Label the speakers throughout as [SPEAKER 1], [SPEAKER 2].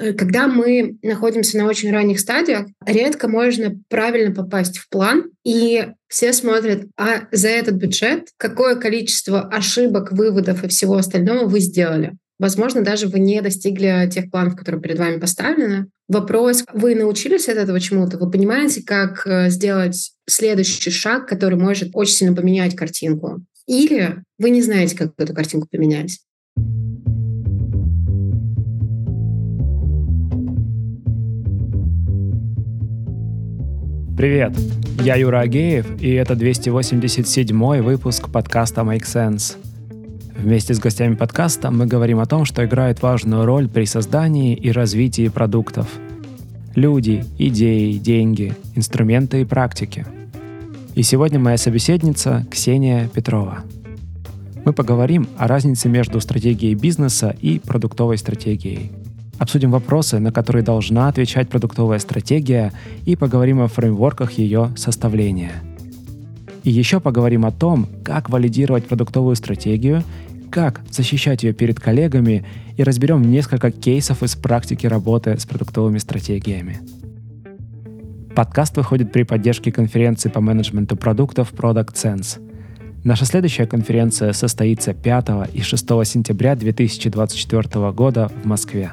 [SPEAKER 1] Э, когда мы находимся на очень ранних стадиях, редко можно правильно попасть в план, и все смотрят, а за этот бюджет какое количество ошибок, выводов и всего остального вы сделали. Возможно, даже вы не достигли тех планов, которые перед вами поставлены. Вопрос, вы научились от этого чему-то? Вы понимаете, как э, сделать следующий шаг, который может очень сильно поменять картинку? Или вы не знаете, как эту картинку поменять?
[SPEAKER 2] Привет, я Юра Агеев, и это 287 выпуск подкаста Make Sense — Вместе с гостями подкаста мы говорим о том, что играет важную роль при создании и развитии продуктов. Люди, идеи, деньги, инструменты и практики. И сегодня моя собеседница Ксения Петрова. Мы поговорим о разнице между стратегией бизнеса и продуктовой стратегией. Обсудим вопросы, на которые должна отвечать продуктовая стратегия, и поговорим о фреймворках ее составления – и еще поговорим о том, как валидировать продуктовую стратегию как защищать ее перед коллегами и разберем несколько кейсов из практики работы с продуктовыми стратегиями. Подкаст выходит при поддержке конференции по менеджменту продуктов Product Sense. Наша следующая конференция состоится 5 и 6 сентября 2024 года в Москве.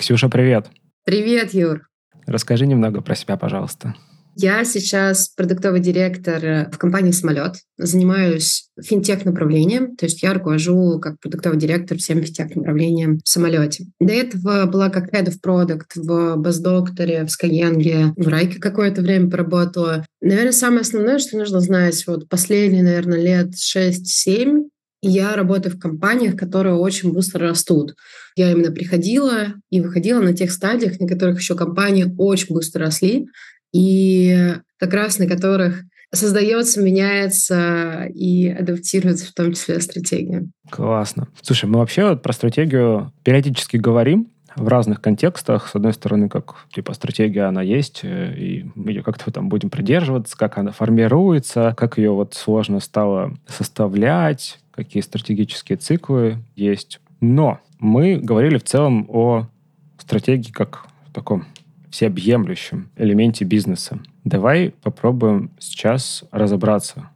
[SPEAKER 2] Ксюша, привет!
[SPEAKER 1] Привет, Юр!
[SPEAKER 2] Расскажи немного про себя, пожалуйста.
[SPEAKER 1] Я сейчас продуктовый директор в компании «Самолет». Занимаюсь финтех-направлением, то есть я руковожу как продуктовый директор всем финтех-направлением в «Самолете». До этого была как Head of Product в Баздокторе, в Skyeng, в Райке какое-то время поработала. Наверное, самое основное, что нужно знать, вот последние, наверное, лет 6-7 я работаю в компаниях, которые очень быстро растут. Я именно приходила и выходила на тех стадиях, на которых еще компании очень быстро росли и как раз на которых создается, меняется и адаптируется в том числе стратегия.
[SPEAKER 2] Классно. Слушай, мы вообще вот про стратегию периодически говорим, в разных контекстах. С одной стороны, как типа стратегия она есть, э, и мы ее как-то там будем придерживаться, как она формируется, как ее вот сложно стало составлять, какие стратегические циклы есть. Но мы говорили в целом о стратегии как в таком всеобъемлющем элементе бизнеса. Давай попробуем сейчас разобраться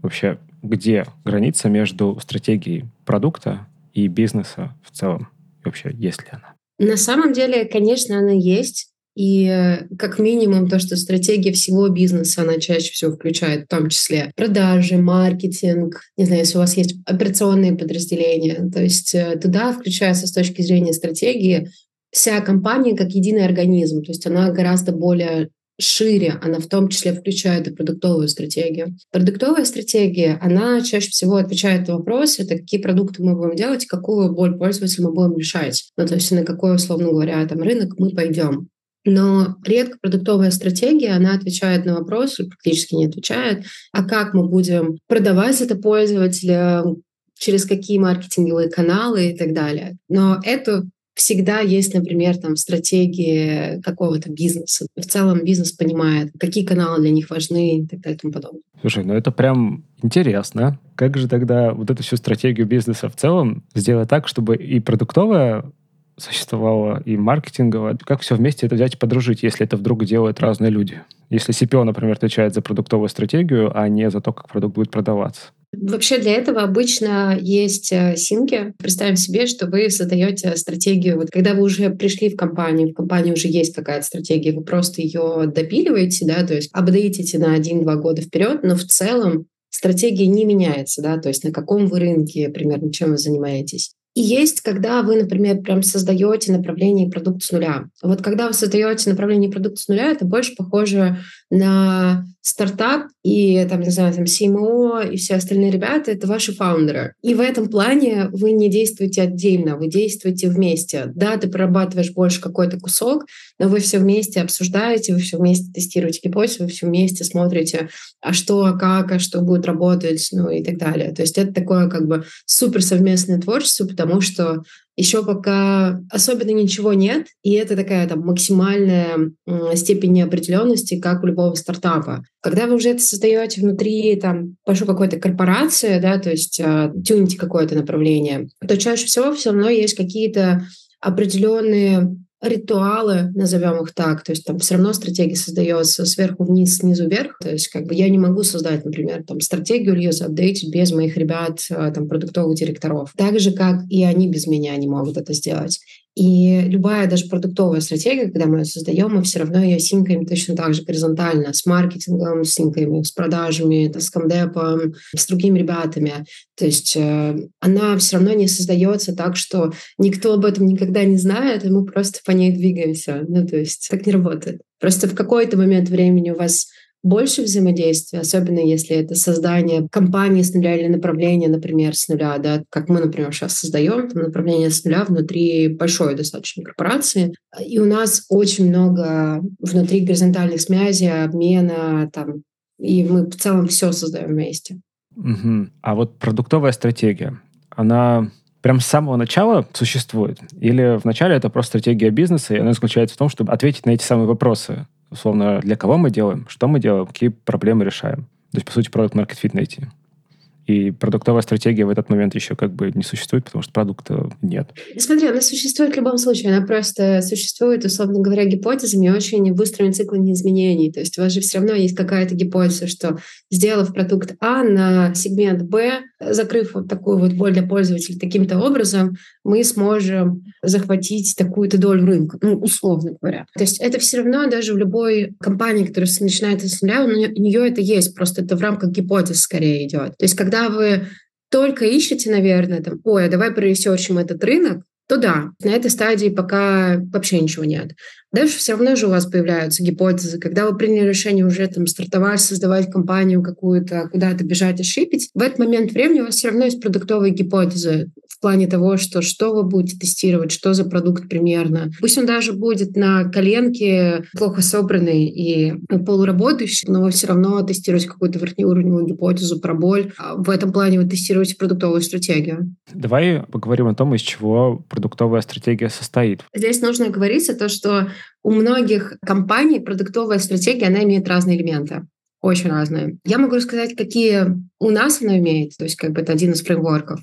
[SPEAKER 2] вообще, где граница между стратегией продукта и бизнеса в целом. И вообще, есть ли она?
[SPEAKER 1] На самом деле, конечно, она есть. И э, как минимум то, что стратегия всего бизнеса, она чаще всего включает в том числе продажи, маркетинг, не знаю, если у вас есть операционные подразделения. То есть э, туда включается с точки зрения стратегии вся компания как единый организм, то есть она гораздо более шире, она в том числе включает и продуктовую стратегию. Продуктовая стратегия, она чаще всего отвечает на вопрос, это какие продукты мы будем делать, какую боль пользователя мы будем решать. Ну, то есть на какой, условно говоря, там рынок мы пойдем. Но редко продуктовая стратегия, она отвечает на вопрос, или практически не отвечает, а как мы будем продавать это пользователям, через какие маркетинговые каналы и так далее. Но это всегда есть, например, там стратегии какого-то бизнеса. В целом бизнес понимает, какие каналы для них важны и так далее и тому подобное.
[SPEAKER 2] Слушай, ну это прям интересно. Как же тогда вот эту всю стратегию бизнеса в целом сделать так, чтобы и продуктовая существовала, и маркетинговая. Как все вместе это взять и подружить, если это вдруг делают разные люди? Если CPO, например, отвечает за продуктовую стратегию, а не за то, как продукт будет продаваться.
[SPEAKER 1] Вообще для этого обычно есть э, синки. Представим себе, что вы создаете стратегию. Вот когда вы уже пришли в компанию, в компании уже есть какая-то стратегия, вы просто ее допиливаете, да, то есть апдейтите на один-два года вперед, но в целом стратегия не меняется, да, то есть на каком вы рынке, примерно, чем вы занимаетесь. И есть, когда вы, например, прям создаете направление продукта с нуля. Вот когда вы создаете направление продукта с нуля, это больше похоже на стартап, и там, не знаю, там CMO и все остальные ребята — это ваши фаундеры. И в этом плане вы не действуете отдельно, вы действуете вместе. Да, ты прорабатываешь больше какой-то кусок, но вы все вместе обсуждаете, вы все вместе тестируете гипотезы, вы все вместе смотрите, а что, а как, а что будет работать, ну и так далее. То есть это такое как бы супер совместное творчество, потому что еще пока особенно ничего нет, и это такая там максимальная степень неопределенности, как у любого стартапа. Когда вы уже это создаете внутри там большой какой-то корпорации, да, то есть э, тюните какое-то направление, то чаще всего все равно есть какие-то определенные ритуалы, назовем их так, то есть там все равно стратегия создается сверху вниз, снизу вверх, то есть как бы я не могу создать, например, там стратегию ее апдейтить без моих ребят, э, там продуктовых директоров, так же как и они без меня не могут это сделать. И любая даже продуктовая стратегия, когда мы ее создаем, мы все равно ее синкаем точно так же горизонтально, с маркетингом, синкаем с продажами, с комдепом, с другими ребятами. То есть э, она все равно не создается так, что никто об этом никогда не знает, и мы просто по ней двигаемся. Ну, то есть так не работает. Просто в какой-то момент времени у вас больше взаимодействия, особенно если это создание компании с нуля или направления, например, с нуля, да, как мы, например, сейчас создаем там, направление с нуля внутри большой достаточно корпорации. И у нас очень много внутри горизонтальных связей, обмена, там, и мы в целом все создаем вместе.
[SPEAKER 2] Угу. А вот продуктовая стратегия, она прям с самого начала существует? Или вначале это просто стратегия бизнеса, и она заключается в том, чтобы ответить на эти самые вопросы? Условно, для кого мы делаем, что мы делаем, какие проблемы решаем. То есть, по сути, продукт fit найти. И продуктовая стратегия в этот момент еще как бы не существует, потому что продукта нет.
[SPEAKER 1] Смотри, она существует в любом случае. Она просто существует, условно говоря, гипотезами очень быстрыми циклами изменений. То есть у вас же все равно есть какая-то гипотеза, что сделав продукт А на сегмент Б, закрыв вот такую вот боль для пользователя таким-то образом, мы сможем захватить такую-то долю рынка, ну, условно говоря. То есть это все равно даже в любой компании, которая начинает с нуля, у нее это есть, просто это в рамках гипотез скорее идет. То есть когда когда вы только ищете, наверное, там, ой, а давай проресерчим этот рынок, то да, на этой стадии пока вообще ничего нет. Дальше все равно же у вас появляются гипотезы. Когда вы приняли решение уже там стартовать, создавать компанию какую-то, куда-то бежать и шипить, в этот момент времени у вас все равно есть продуктовые гипотезы в плане того, что что вы будете тестировать, что за продукт примерно. Пусть он даже будет на коленке плохо собранный и полуработающий, но вы все равно тестируете какую-то верхнеуровневую гипотезу про боль. А в этом плане вы тестируете продуктовую стратегию.
[SPEAKER 2] Давай поговорим о том, из чего продуктовая стратегия состоит.
[SPEAKER 1] Здесь нужно говорить о том, что у многих компаний продуктовая стратегия, она имеет разные элементы очень разные. Я могу рассказать, какие у нас она имеет, то есть как бы это один из фреймворков.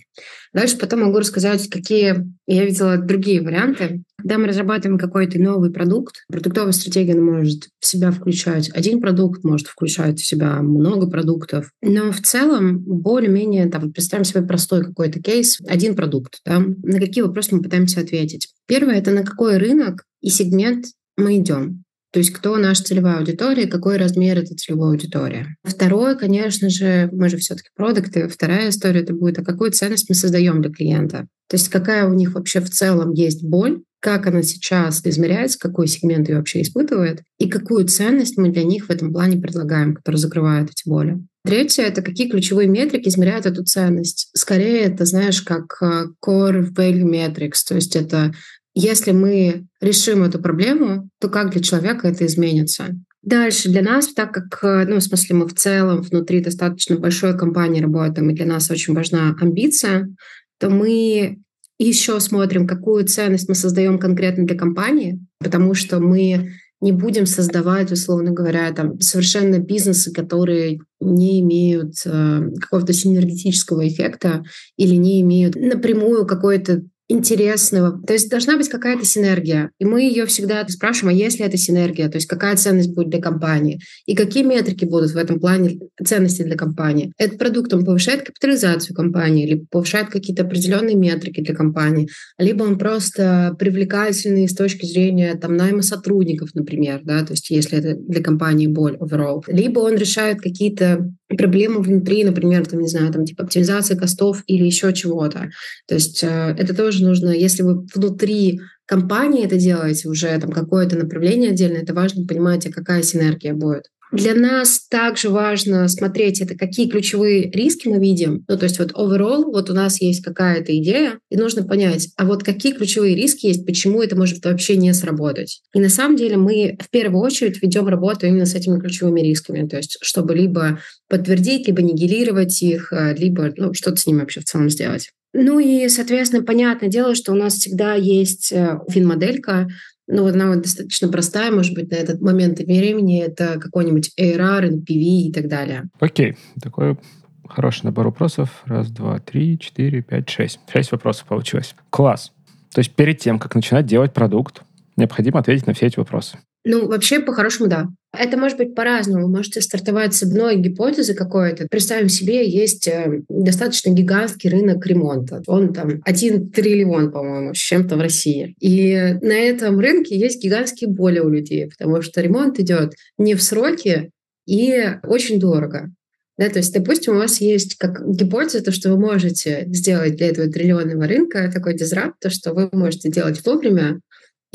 [SPEAKER 1] Дальше потом могу рассказать, какие я видела другие варианты. Когда мы разрабатываем какой-то новый продукт, продуктовая стратегия может в себя включать один продукт, может включать в себя много продуктов. Но в целом более-менее, там, представим себе простой какой-то кейс, один продукт. Да? На какие вопросы мы пытаемся ответить? Первое — это на какой рынок и сегмент мы идем. То есть кто наша целевая аудитория, какой размер этой целевой аудитории. Второе, конечно же, мы же все-таки продукты. Вторая история это будет, а какую ценность мы создаем для клиента. То есть какая у них вообще в целом есть боль, как она сейчас измеряется, какой сегмент ее вообще испытывает, и какую ценность мы для них в этом плане предлагаем, который закрывает эти боли. Третье — это какие ключевые метрики измеряют эту ценность. Скорее, это, знаешь, как э, core value metrics, то есть это если мы решим эту проблему, то как для человека это изменится? Дальше для нас, так как, э, ну, в смысле, мы в целом внутри достаточно большой компании работаем, и для нас очень важна амбиция, то мы еще смотрим, какую ценность мы создаем конкретно для компании, потому что мы не будем создавать, условно говоря, там совершенно бизнесы, которые не имеют э, какого-то синергетического эффекта или не имеют напрямую какой-то интересного. То есть должна быть какая-то синергия. И мы ее всегда спрашиваем, а есть ли эта синергия, то есть какая ценность будет для компании, и какие метрики будут в этом плане ценности для компании. Этот продукт, он повышает капитализацию компании, либо повышает какие-то определенные метрики для компании, либо он просто привлекательный с точки зрения там, найма сотрудников, например, да, то есть если это для компании боль overall, либо он решает какие-то проблемы внутри, например, там, не знаю, там, типа оптимизация костов или еще чего-то. То есть э, это тоже нужно, если вы внутри компании это делаете, уже там какое-то направление отдельно, это важно понимать, а какая синергия будет. Для нас также важно смотреть, это какие ключевые риски мы видим. Ну, то есть вот overall, вот у нас есть какая-то идея, и нужно понять, а вот какие ключевые риски есть, почему это может вообще не сработать. И на самом деле мы в первую очередь ведем работу именно с этими ключевыми рисками, то есть чтобы либо подтвердить, либо нигилировать их, э, либо ну, что-то с ними вообще в целом сделать. Ну и, соответственно, понятное дело, что у нас всегда есть э, фин-моделька, ну, она вот достаточно простая, может быть, на этот момент времени это какой-нибудь ARR, NPV и так далее.
[SPEAKER 2] Окей, такой хороший набор вопросов. Раз, два, три, четыре, пять, шесть. Шесть вопросов получилось. Класс. То есть перед тем, как начинать делать продукт, необходимо ответить на все эти вопросы.
[SPEAKER 1] Ну, вообще, по-хорошему, да. Это может быть по-разному. Вы можете стартовать с одной гипотезы какой-то. Представим себе, есть э, достаточно гигантский рынок ремонта. Он там один триллион, по-моему, с чем-то в России. И на этом рынке есть гигантские боли у людей, потому что ремонт идет не в сроки и очень дорого. Да, то есть, допустим, у вас есть как гипотеза, то, что вы можете сделать для этого триллионного рынка такой дизрапт, то, что вы можете делать вовремя,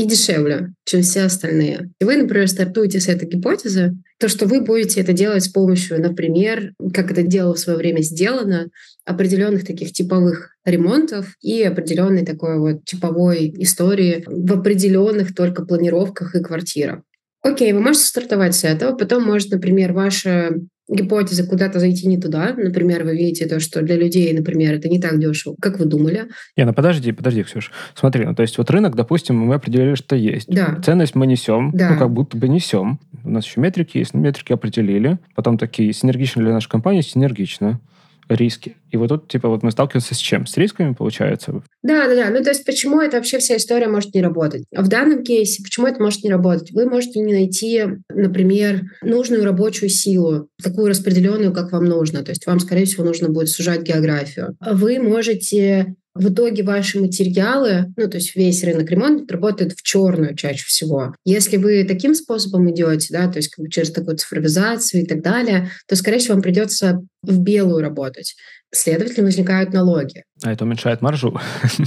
[SPEAKER 1] и дешевле, чем все остальные. И вы, например, стартуете с этой гипотезы, то, что вы будете это делать с помощью, например, как это делало в свое время сделано, определенных таких типовых ремонтов и определенной такой вот типовой истории в определенных только планировках и квартирах. Окей, вы можете стартовать с этого, потом может, например, ваша гипотеза куда-то зайти не туда. Например, вы видите то, что для людей, например, это не так дешево, как вы думали.
[SPEAKER 2] Не, ну подожди, подожди, Ксюш. Смотри, ну то есть вот рынок, допустим, мы определили, что есть.
[SPEAKER 1] Да.
[SPEAKER 2] Ценность мы несем,
[SPEAKER 1] да.
[SPEAKER 2] ну как будто бы несем. У нас еще метрики есть, метрики определили. Потом такие, синергично для нашей компании, синергично риски. И вот тут, типа, вот мы сталкиваемся с чем? С рисками, получается?
[SPEAKER 1] Да, да, да. Ну, то есть, почему это вообще вся история может не работать? В данном кейсе, почему это может не работать? Вы можете не найти, например, нужную рабочую силу, такую распределенную, как вам нужно. То есть, вам, скорее всего, нужно будет сужать географию. Вы можете в итоге ваши материалы, ну, то есть весь рынок ремонта работает в черную чаще всего. Если вы таким способом идете, да, то есть как бы через такую цифровизацию и так далее, то, скорее всего, вам придется в белую работать. Следовательно, возникают налоги.
[SPEAKER 2] А это уменьшает маржу.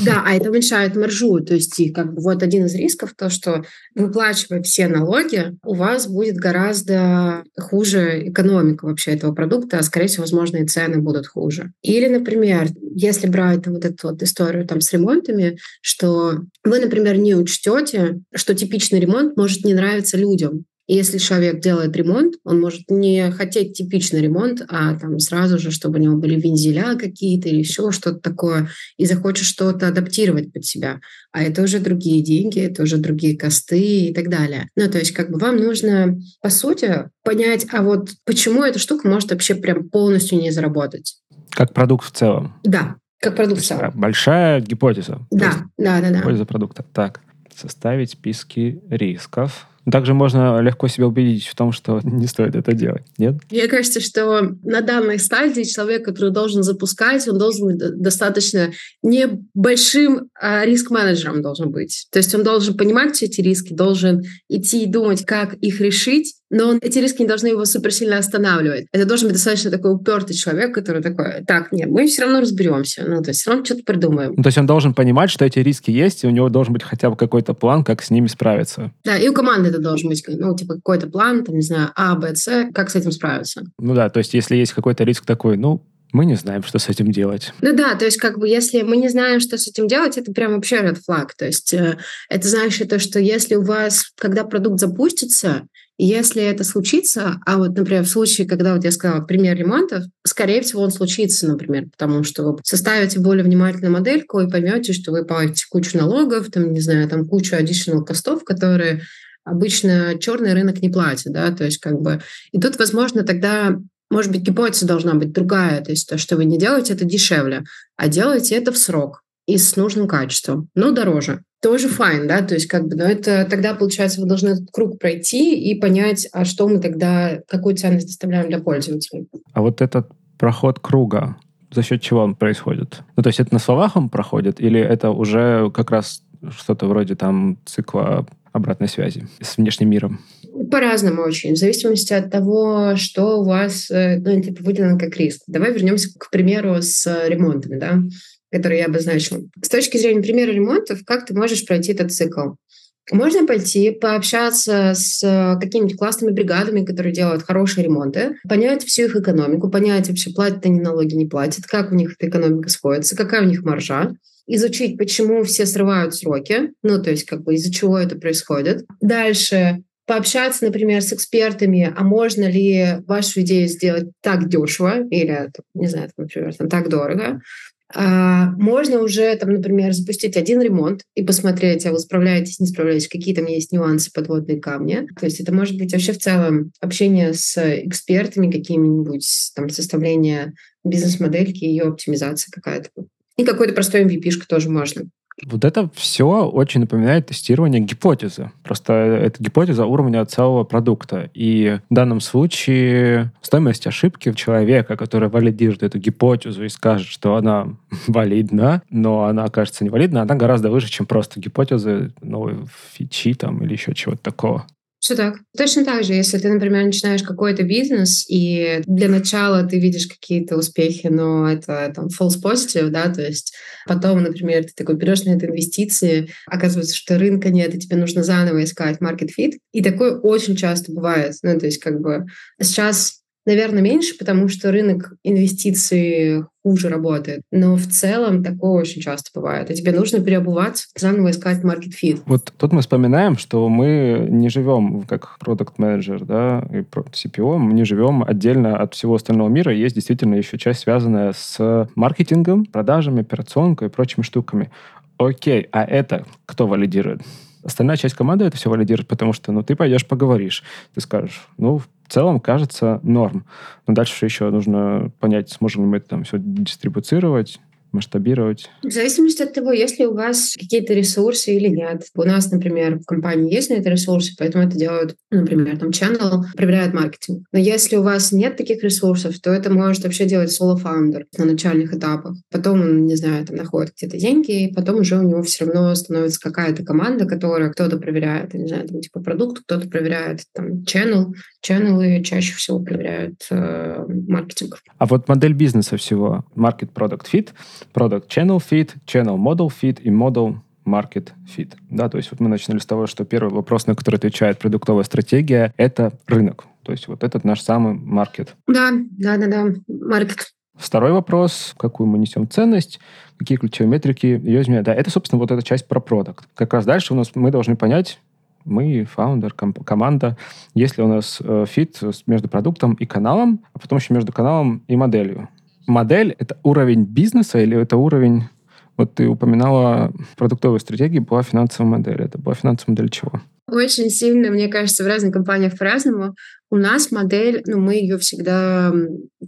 [SPEAKER 1] Да, а это уменьшает маржу. То есть, и как бы вот один из рисков то, что выплачивая все налоги, у вас будет гораздо хуже экономика вообще этого продукта, а, скорее всего, возможно, и цены будут хуже. Или, например, если брать вот эту вот историю там с ремонтами, что вы, например, не учтете, что типичный ремонт может не нравиться людям. Если человек делает ремонт, он может не хотеть типичный ремонт, а там сразу же, чтобы у него были вензеля какие-то или еще что-то такое, и захочет что-то адаптировать под себя. А это уже другие деньги, это уже другие косты и так далее. Ну, то есть как бы вам нужно, по сути, понять, а вот почему эта штука может вообще прям полностью не заработать.
[SPEAKER 2] Как продукт в целом.
[SPEAKER 1] Да, как продукт в целом.
[SPEAKER 2] Большая гипотеза.
[SPEAKER 1] Да, да, да, да.
[SPEAKER 2] Гипотеза продукта. Так, составить списки рисков, также можно легко себя убедить в том, что не стоит это делать, нет?
[SPEAKER 1] Мне кажется, что на данной стадии человек, который должен запускать, он должен быть достаточно небольшим а риск-менеджером должен быть. То есть он должен понимать все эти риски, должен идти и думать, как их решить, но он, эти риски не должны его суперсильно останавливать. Это должен быть достаточно такой упертый человек, который такой, так, нет, мы все равно разберемся, ну, то есть все равно что-то придумаем.
[SPEAKER 2] Ну, то есть он должен понимать, что эти риски есть, и у него должен быть хотя бы какой-то план, как с ними справиться.
[SPEAKER 1] Да, и у команды это должен быть, ну, типа какой-то план, там, не знаю, А, Б, С, как с этим справиться.
[SPEAKER 2] Ну да, то есть если есть какой-то риск такой, ну, мы не знаем, что с этим делать.
[SPEAKER 1] Ну да, то есть как бы если мы не знаем, что с этим делать, это прям вообще red flag. То есть э, это значит то, что если у вас, когда продукт запустится, если это случится, а вот, например, в случае, когда вот я сказала пример ремонтов, скорее всего, он случится, например, потому что вы составите более внимательную модельку и поймете, что вы платите кучу налогов, там, не знаю, там кучу additional костов, которые обычно черный рынок не платит, да, то есть как бы... И тут, возможно, тогда может быть, гипотеза должна быть другая, то есть то, что вы не делаете это дешевле, а делаете это в срок и с нужным качеством, но дороже тоже файн, да, то есть как бы, но это тогда, получается, вы должны этот круг пройти и понять, а что мы тогда, какую ценность доставляем для пользователей.
[SPEAKER 2] А вот этот проход круга, за счет чего он происходит? Ну, то есть это на словах он проходит, или это уже как раз что-то вроде там цикла обратной связи с внешним миром?
[SPEAKER 1] По-разному очень, в зависимости от того, что у вас э, ну, типа, выделено как риск. Давай вернемся, к примеру, с ремонтами. Да? Который я обозначила. С точки зрения примера ремонтов, как ты можешь пройти этот цикл? Можно пойти пообщаться с э, какими-нибудь классными бригадами, которые делают хорошие ремонты, понять всю их экономику, понять вообще, платят они налоги, не платят, как у них эта экономика сходится, какая у них маржа, изучить, почему все срывают сроки, ну, то есть как бы из-за чего это происходит. Дальше пообщаться, например, с экспертами, а можно ли вашу идею сделать так дешево или, не знаю, например, там, так дорого, можно уже, там, например, запустить один ремонт и посмотреть, а вы справляетесь, не справляетесь, какие там есть нюансы, подводные камни. То есть это может быть вообще в целом общение с экспертами какими-нибудь, там, составление бизнес-модельки, ее оптимизация какая-то. И какой-то простой MVP тоже можно.
[SPEAKER 2] Вот это все очень напоминает тестирование гипотезы. Просто это гипотеза уровня целого продукта. И в данном случае стоимость ошибки человека, который валидирует эту гипотезу и скажет, что она валидна, но она окажется невалидна, она гораздо выше, чем просто гипотезы новой фичи там или еще чего-то такого.
[SPEAKER 1] Все так. Точно так же, если ты, например, начинаешь какой-то бизнес, и для начала ты видишь какие-то успехи, но это там false positive, да, то есть потом, например, ты такой берешь на это инвестиции, оказывается, что рынка нет, и тебе нужно заново искать market fit. И такое очень часто бывает. Ну, то есть как бы сейчас Наверное, меньше, потому что рынок инвестиций хуже работает. Но в целом такое очень часто бывает. И тебе нужно переобуваться, заново искать market fit.
[SPEAKER 2] Вот тут мы вспоминаем, что мы не живем как продукт менеджер да, и CPO, мы не живем отдельно от всего остального мира. Есть действительно еще часть, связанная с маркетингом, продажами, операционкой и прочими штуками. Окей, а это кто валидирует? Остальная часть команды это все валидирует, потому что, ну, ты пойдешь поговоришь, ты скажешь, ну, целом, кажется, норм. Но дальше еще нужно понять, сможем ли мы это там все дистрибуцировать, масштабировать?
[SPEAKER 1] В зависимости от того, есть ли у вас какие-то ресурсы или нет. У нас, например, в компании есть на это ресурсы, поэтому это делают, например, там channel, проверяют маркетинг. Но если у вас нет таких ресурсов, то это может вообще делать соло-фаундер на начальных этапах. Потом он, не знаю, там находит где-то деньги, и потом уже у него все равно становится какая-то команда, которая кто-то проверяет, не знаю, там типа продукт, кто-то проверяет там channel, channel чаще всего проверяют э, маркетинг.
[SPEAKER 2] А вот модель бизнеса всего, market product fit, Product Channel Fit, Channel Model Fit и Model Market Fit. Да, то есть вот мы начинали с того, что первый вопрос, на который отвечает продуктовая стратегия, это рынок. То есть вот этот наш самый маркет.
[SPEAKER 1] Да, да, да, да, маркет.
[SPEAKER 2] Второй вопрос, какую мы несем ценность, какие ключевые метрики ее изменяют. Да, это, собственно, вот эта часть про продукт. Как раз дальше у нас мы должны понять, мы, фаундер, команда, есть ли у нас э, фит между продуктом и каналом, а потом еще между каналом и моделью модель — это уровень бизнеса или это уровень... Вот ты упоминала продуктовую стратегию, была финансовая модель. Это была финансовая модель чего?
[SPEAKER 1] Очень сильно, мне кажется, в разных компаниях по-разному. У нас модель, ну, мы ее всегда,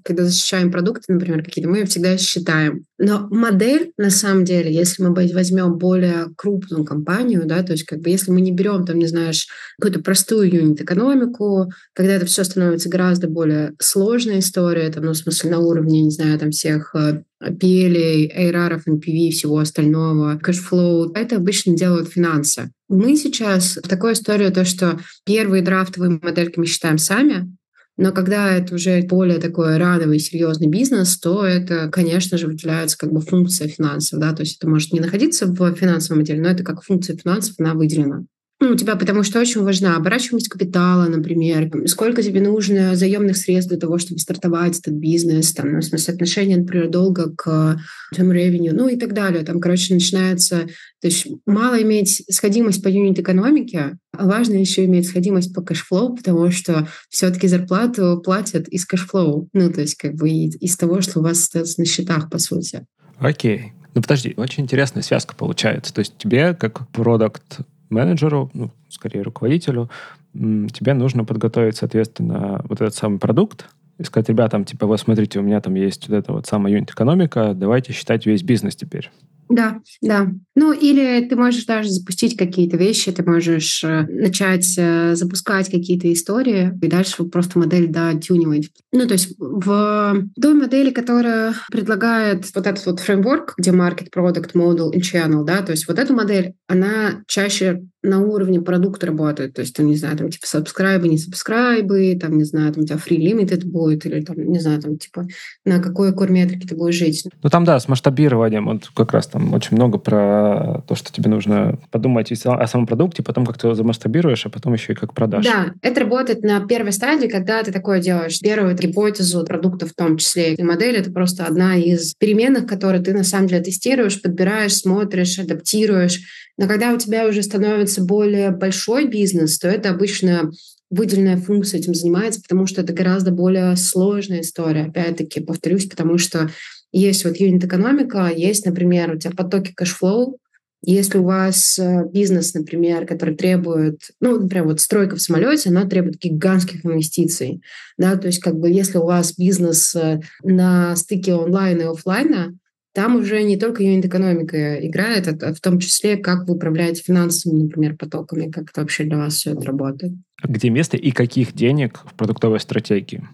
[SPEAKER 1] когда защищаем продукты, например, какие-то, мы ее всегда считаем. Но модель, на самом деле, если мы возьмем более крупную компанию, да, то есть как бы если мы не берем, там, не знаешь, какую-то простую юнит-экономику, когда это все становится гораздо более сложная история, там, ну, в смысле, на уровне, не знаю, там, всех P&L, ARR, NPV, всего остального, cash flow, это обычно делают финансы. Мы сейчас в такой истории, то, что первые драфтовые модельки мы считаем сами, но когда это уже более такой рановый, серьезный бизнес, то это, конечно же, выделяется как бы функция финансов, да, то есть это может не находиться в финансовом отделе, но это как функция финансов, она выделена. Ну, у тебя потому что очень важна оборачиваемость капитала, например, сколько тебе нужно заемных средств для того, чтобы стартовать этот бизнес, там, ну, в смысле отношения, например, долга к там, revenue, ну и так далее. Там, короче, начинается... То есть мало иметь сходимость по юнит-экономике, а важно еще иметь сходимость по cash flow, потому что все-таки зарплату платят из cash flow, ну, то есть как бы из того, что у вас остается на счетах, по сути.
[SPEAKER 2] Окей. Ну, подожди, очень интересная связка получается. То есть тебе, как продукт менеджеру, ну, скорее руководителю, тебе нужно подготовить, соответственно, вот этот самый продукт, и сказать, ребятам, типа, вот смотрите, у меня там есть вот эта вот самая юнит-экономика, давайте считать весь бизнес теперь.
[SPEAKER 1] Да, да. Ну, или ты можешь даже запустить какие-то вещи, ты можешь э, начать э, запускать какие-то истории, и дальше просто модель дотюнивать. Ну, то есть в той модели, которая предлагает вот этот вот фреймворк, где market, product, model и channel, да, то есть вот эту модель, она чаще на уровне продукта работает. То есть, там, не знаю, там, типа, сабскрайбы, не сабскрайбы, там, не знаю, там, у тебя free limited будет, или, там, не знаю, там, типа, на какой core метрике ты будешь жить.
[SPEAKER 2] Ну, там, да, с масштабированием, вот как раз там очень много про то, что тебе нужно подумать о самом продукте, потом как ты его замасштабируешь, а потом еще и как продашь.
[SPEAKER 1] Да, это работает на первой стадии, когда ты такое делаешь. Первую гипотезу продукта в том числе. И модель — это просто одна из переменных, которые ты на самом деле тестируешь, подбираешь, смотришь, адаптируешь, но когда у тебя уже становится более большой бизнес, то это обычно выделенная функция этим занимается, потому что это гораздо более сложная история. Опять-таки, повторюсь, потому что есть вот юнит-экономика, есть, например, у тебя потоки cash flow, если у вас э, бизнес, например, который требует, ну, например, вот стройка в Самолете, она требует гигантских инвестиций, да, то есть как бы если у вас бизнес э, на стыке онлайн и офлайна, там уже не только юнит-экономика играет, а в том числе, как вы управляете финансовыми, например, потоками, как это вообще для вас все это работает.
[SPEAKER 2] Где место и каких денег в продуктовой стратегии?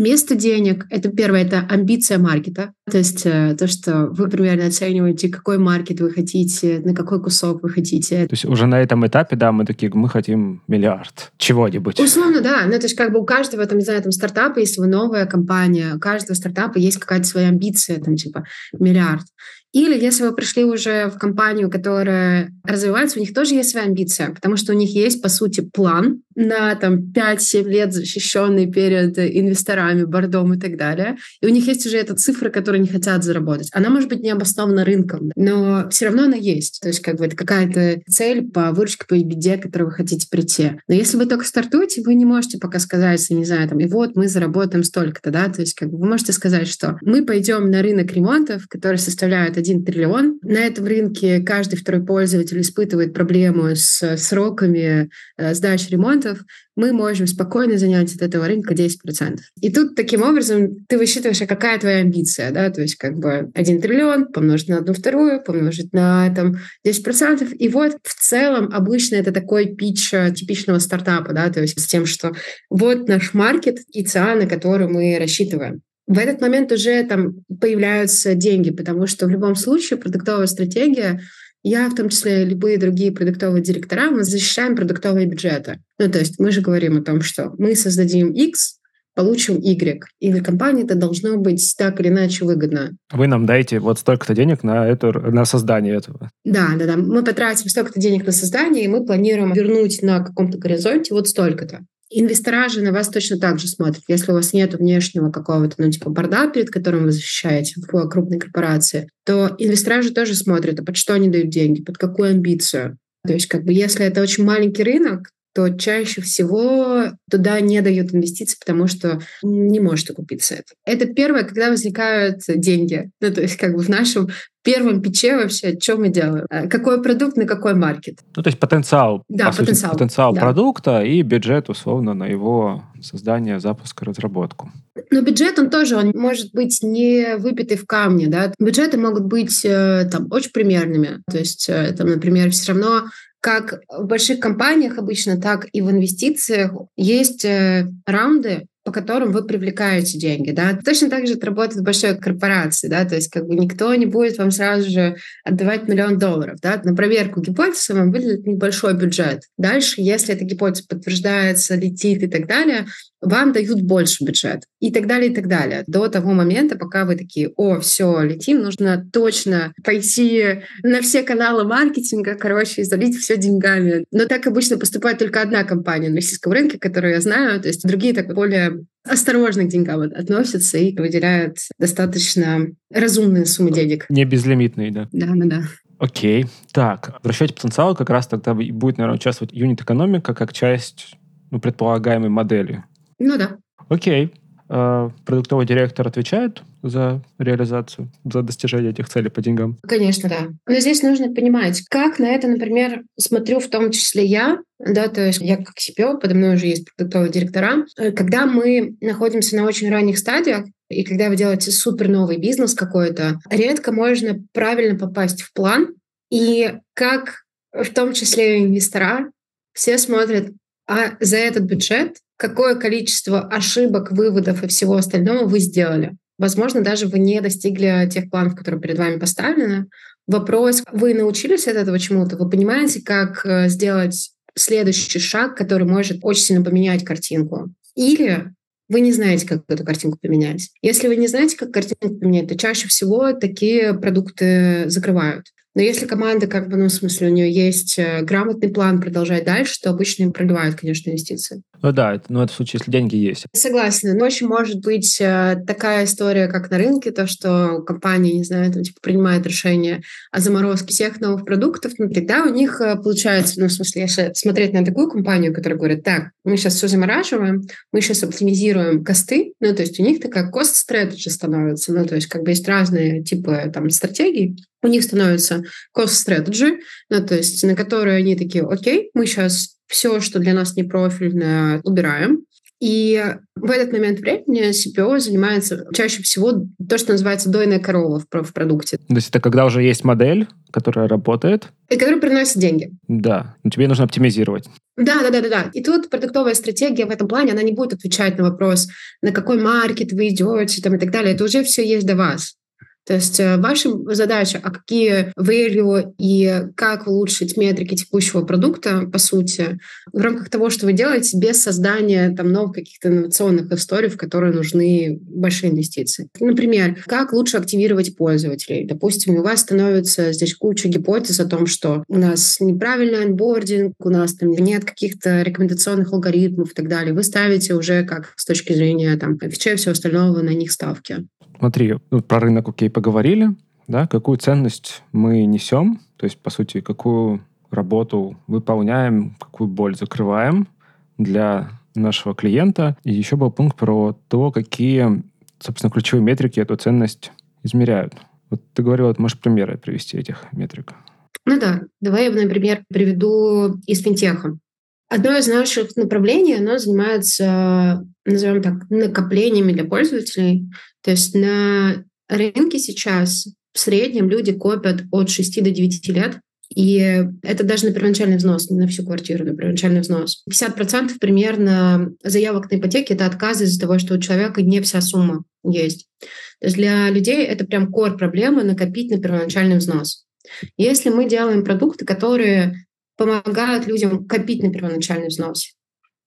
[SPEAKER 1] Место денег — это первое, это амбиция маркета. То есть э, то, что вы примерно оцениваете, какой маркет вы хотите, на какой кусок вы хотите.
[SPEAKER 2] То есть уже на этом этапе, да, мы такие, мы хотим миллиард чего-нибудь.
[SPEAKER 1] Условно, да. Ну, то есть как бы у каждого, там, не знаю, там стартапа, если вы новая компания, у каждого стартапа есть какая-то своя амбиция, там, типа, миллиард. Или если вы пришли уже в компанию, которая развивается, у них тоже есть своя амбиция, потому что у них есть, по сути, план на там, 5-7 лет защищенный перед инвесторами, бордом и так далее. И у них есть уже эта цифра, которую они хотят заработать. Она может быть не обоснована рынком, но все равно она есть. То есть как бы это какая-то цель по выручке, по беде, к которой вы хотите прийти. Но если вы только стартуете, вы не можете пока сказать, не знаю, там, и вот мы заработаем столько-то, да, то есть как бы вы можете сказать, что мы пойдем на рынок ремонтов, который составляет 1 триллион. На этом рынке каждый второй пользователь испытывает проблему с сроками э, сдачи ремонтов. Мы можем спокойно занять от этого рынка 10%. И тут таким образом ты высчитываешь, а какая твоя амбиция, да, то есть как бы 1 триллион помножить на одну вторую, помножить на там 10%. И вот в целом обычно это такой пич э, типичного стартапа, да, то есть с тем, что вот наш маркет и цена, на которую мы рассчитываем в этот момент уже там появляются деньги, потому что в любом случае продуктовая стратегия я, в том числе любые другие продуктовые директора, мы защищаем продуктовые бюджеты. Ну, то есть мы же говорим о том, что мы создадим X, получим Y. И для компании это должно быть так или иначе выгодно.
[SPEAKER 2] Вы нам дайте вот столько-то денег на, эту, на создание этого.
[SPEAKER 1] Да, да, да. Мы потратим столько-то денег на создание, и мы планируем вернуть на каком-то горизонте вот столько-то. Инвестора же на вас точно так же смотрят. Если у вас нет внешнего какого-то, ну, типа, борда, перед которым вы защищаете в крупной корпорации, то инвестора же тоже смотрят, а под что они дают деньги, под какую амбицию. То есть, как бы, если это очень маленький рынок, то чаще всего туда не дают инвестиции, потому что не может окупиться это. Это первое, когда возникают деньги. Ну, то есть как бы в нашем первом пиче вообще, что мы делаем? Э, какой продукт на какой маркет?
[SPEAKER 2] Ну, то есть потенциал.
[SPEAKER 1] Да, потенциал.
[SPEAKER 2] Сути, потенциал да. продукта и бюджет, условно, на его создание, запуск и разработку.
[SPEAKER 1] Но бюджет, он тоже, он может быть не выпитый в камне, да. Бюджеты могут быть э, там очень примерными. То есть, э, там, например, все равно как в больших компаниях обычно, так и в инвестициях есть э, раунды, по которым вы привлекаете деньги, да. Точно так же это работает в большой корпорации, да, то есть как бы никто не будет вам сразу же отдавать миллион долларов, да. На проверку гипотезы вам выделят небольшой бюджет. Дальше, если эта гипотеза подтверждается, летит и так далее, вам дают больше бюджет и так далее, и так далее. До того момента, пока вы такие, о, все, летим, нужно точно пойти на все каналы маркетинга, короче, и залить все деньгами. Но так обычно поступает только одна компания на российском рынке, которую я знаю, то есть другие так более осторожно к деньгам относятся и выделяют достаточно разумные суммы денег.
[SPEAKER 2] Не безлимитные, да?
[SPEAKER 1] Да, да, да.
[SPEAKER 2] Окей. Так, в расчете потенциала как раз тогда будет, наверное, участвовать юнит-экономика как часть ну, предполагаемой модели.
[SPEAKER 1] Ну да.
[SPEAKER 2] Окей. А, продуктовый директор отвечает за реализацию, за достижение этих целей по деньгам?
[SPEAKER 1] Конечно, да. Но здесь нужно понимать, как на это, например, смотрю в том числе я, да, то есть я как CPO, подо мной уже есть продуктовые директора. Э, когда мы находимся на очень ранних стадиях, и когда вы делаете супер новый бизнес какой-то, редко можно правильно попасть в план. И как в том числе инвестора, все смотрят, а за этот бюджет какое количество ошибок, выводов и всего остального вы сделали. Возможно, даже вы не достигли тех планов, которые перед вами поставлены. Вопрос, вы научились от этого чему-то? Вы понимаете, как э, сделать следующий шаг, который может очень сильно поменять картинку? Или вы не знаете, как эту картинку поменять. Если вы не знаете, как картинку поменять, то чаще всего такие продукты закрывают. Но если команда, как бы, ну, в смысле, у нее есть э, грамотный план продолжать дальше, то обычно им проливают, конечно, инвестиции.
[SPEAKER 2] Ну да, это, ну, это в случае, если деньги есть.
[SPEAKER 1] Согласна. Но очень может быть э, такая история, как на рынке, то, что компания, не знаю, там, типа, принимает решение о заморозке всех новых продуктов, ну, тогда у них э, получается, ну, в смысле, если смотреть на такую компанию, которая говорит, так, мы сейчас все замораживаем, мы сейчас оптимизируем косты, ну, то есть у них такая cost strategy становится, ну, то есть как бы есть разные типы там стратегий, у них становится cost strategy, ну, то есть на которую они такие, окей, мы сейчас все, что для нас не профильное, убираем. И в этот момент времени CPO занимается чаще всего то, что называется дойная корова в, в продукте.
[SPEAKER 2] То есть это когда уже есть модель, которая работает.
[SPEAKER 1] И которая приносит деньги.
[SPEAKER 2] Да, но тебе нужно оптимизировать.
[SPEAKER 1] Да, да, да, да, да. И тут продуктовая стратегия в этом плане, она не будет отвечать на вопрос, на какой маркет вы идете там, и так далее. Это уже все есть до вас. То есть э, ваша задача, а какие value и как улучшить метрики текущего продукта, по сути, в рамках того, что вы делаете, без создания там новых каких-то инновационных историй, в которые нужны большие инвестиции. Например, как лучше активировать пользователей. Допустим, у вас становится здесь куча гипотез о том, что у нас неправильный анбординг, у нас там нет каких-то рекомендационных алгоритмов и так далее. Вы ставите уже как с точки зрения там фичей и всего остального на них ставки.
[SPEAKER 2] Смотри, ну, про рынок, окей, поговорили, да, какую ценность мы несем, то есть, по сути, какую работу выполняем, какую боль закрываем для нашего клиента. И еще был пункт про то, какие, собственно, ключевые метрики эту ценность измеряют. Вот ты говорил, вот можешь примеры привести этих метрик?
[SPEAKER 1] Ну да, давай я, например, приведу из финтеха. Одно из наших направлений, оно занимается, назовем так, накоплениями для пользователей. То есть на рынке сейчас в среднем люди копят от 6 до 9 лет, и это даже на первоначальный взнос, не на всю квартиру, на первоначальный взнос. 50% примерно заявок на ипотеки — это отказы из-за того, что у человека не вся сумма есть. То есть для людей это прям кор проблемы накопить на первоначальный взнос. Если мы делаем продукты, которые помогают людям копить на первоначальный взнос,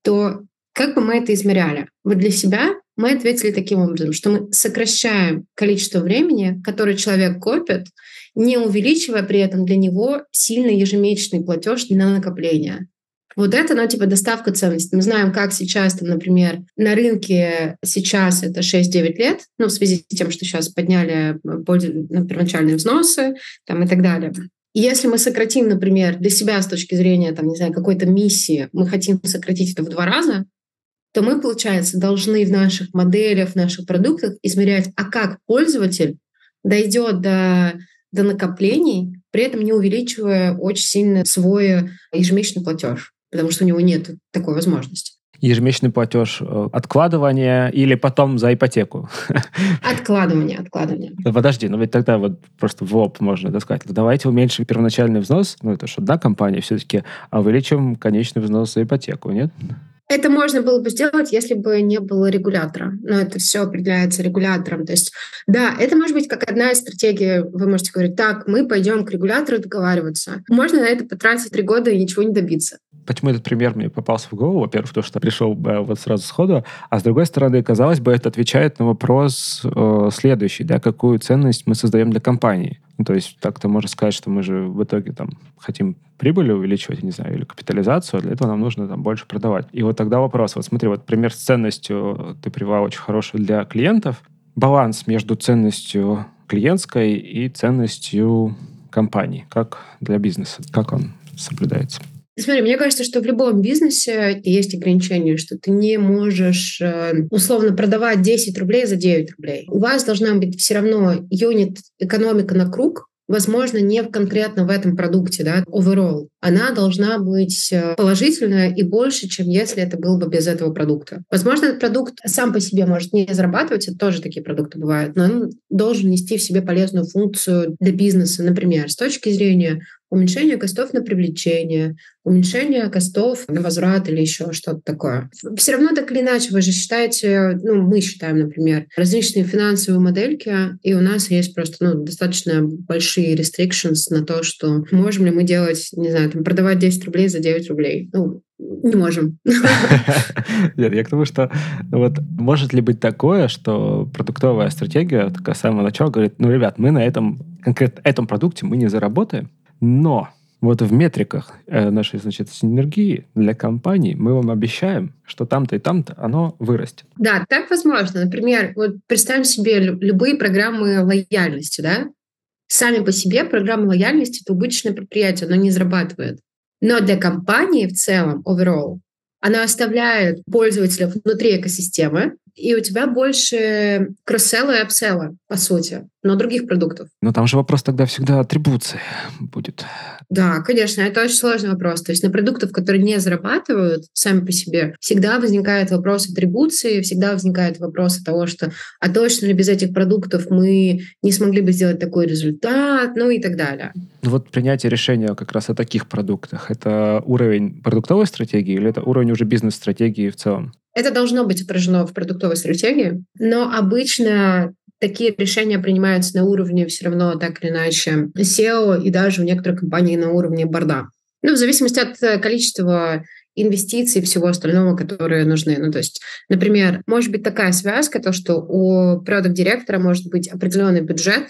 [SPEAKER 1] то как бы мы это измеряли? Вот для себя мы ответили таким образом, что мы сокращаем количество времени, которое человек копит, не увеличивая при этом для него сильный ежемесячный платеж на накопление. Вот это, ну, типа доставка ценностей. Мы знаем, как сейчас, там, например, на рынке сейчас это 6-9 лет, ну, в связи с тем, что сейчас подняли первоначальные взносы там, и так далее. И если мы сократим, например, для себя с точки зрения, там, не знаю, какой-то миссии, мы хотим сократить это в два раза, то мы, получается, должны в наших моделях, в наших продуктах измерять, а как пользователь дойдет до, до накоплений, при этом не увеличивая очень сильно свой ежемесячный платеж, потому что у него нет такой возможности
[SPEAKER 2] ежемесячный платеж, э, откладывание или потом за ипотеку?
[SPEAKER 1] Откладывание, откладывание.
[SPEAKER 2] Подожди, ну ведь тогда вот просто в лоб можно это сказать. Давайте уменьшим первоначальный взнос, ну это же одна компания все-таки, а увеличим конечный взнос за ипотеку, нет?
[SPEAKER 1] Это можно было бы сделать, если бы не было регулятора. Но это все определяется регулятором. То есть, да, это может быть как одна из стратегий. Вы можете говорить, так, мы пойдем к регулятору договариваться. Можно на это потратить три года и ничего не добиться.
[SPEAKER 2] Почему этот пример мне попался в голову? Во-первых, потому что пришел э, вот сразу сходу, а с другой стороны, казалось бы, это отвечает на вопрос э, следующий, да, какую ценность мы создаем для компании. Ну, то есть так-то можно сказать, что мы же в итоге там хотим прибыль увеличивать, не знаю, или капитализацию, для этого нам нужно там больше продавать. И вот тогда вопрос, вот смотри, вот пример с ценностью ты привел очень хороший для клиентов. Баланс между ценностью клиентской и ценностью компании, как для бизнеса, как он соблюдается?
[SPEAKER 1] Смотри, мне кажется, что в любом бизнесе есть ограничения, что ты не можешь э, условно продавать 10 рублей за 9 рублей. У вас должна быть все равно юнит экономика на круг, возможно, не конкретно в этом продукте, да, overall. Она должна быть э, положительная и больше, чем если это было бы без этого продукта. Возможно, этот продукт сам по себе может не зарабатывать, это тоже такие продукты бывают, но он должен нести в себе полезную функцию для бизнеса, например, с точки зрения уменьшение костов на привлечение, уменьшение костов на возврат или еще что-то такое. Все равно так или иначе, вы же считаете, ну, мы считаем, например, различные финансовые модельки, и у нас есть просто ну, достаточно большие restrictions на то, что можем ли мы делать, не знаю, там, продавать 10 рублей за 9 рублей. Ну, не можем.
[SPEAKER 2] Нет, я к тому, что вот может ли быть такое, что продуктовая стратегия, такая с самого начала говорит, ну, ребят, мы на этом, конкретно этом продукте мы не заработаем, но вот в метриках э, нашей, значит, синергии для компании мы вам обещаем, что там-то и там-то оно вырастет.
[SPEAKER 1] Да, так возможно. Например, вот представим себе любые программы лояльности, да? Сами по себе программы лояльности — это убыточное предприятие, оно не зарабатывает. Но для компании в целом, overall, она оставляет пользователя внутри экосистемы, и у тебя больше кросселла и апселла, по сути, но других продуктов.
[SPEAKER 2] Но там же вопрос тогда всегда атрибуции будет.
[SPEAKER 1] Да, конечно, это очень сложный вопрос. То есть на продуктов, которые не зарабатывают сами по себе, всегда возникает вопрос атрибуции, всегда возникает вопрос того, что а точно ли без этих продуктов мы не смогли бы сделать такой результат, ну и так далее.
[SPEAKER 2] Ну вот принятие решения как раз о таких продуктах, это уровень продуктовой стратегии или это уровень уже бизнес-стратегии в целом?
[SPEAKER 1] Это должно быть отражено в продуктовой стратегии, но обычно такие решения принимаются на уровне все равно так или иначе SEO и даже в некоторых компаниях на уровне борда. Ну, в зависимости от количества инвестиций и всего остального, которые нужны. Ну, то есть, например, может быть такая связка, то, что у продукт-директора может быть определенный бюджет,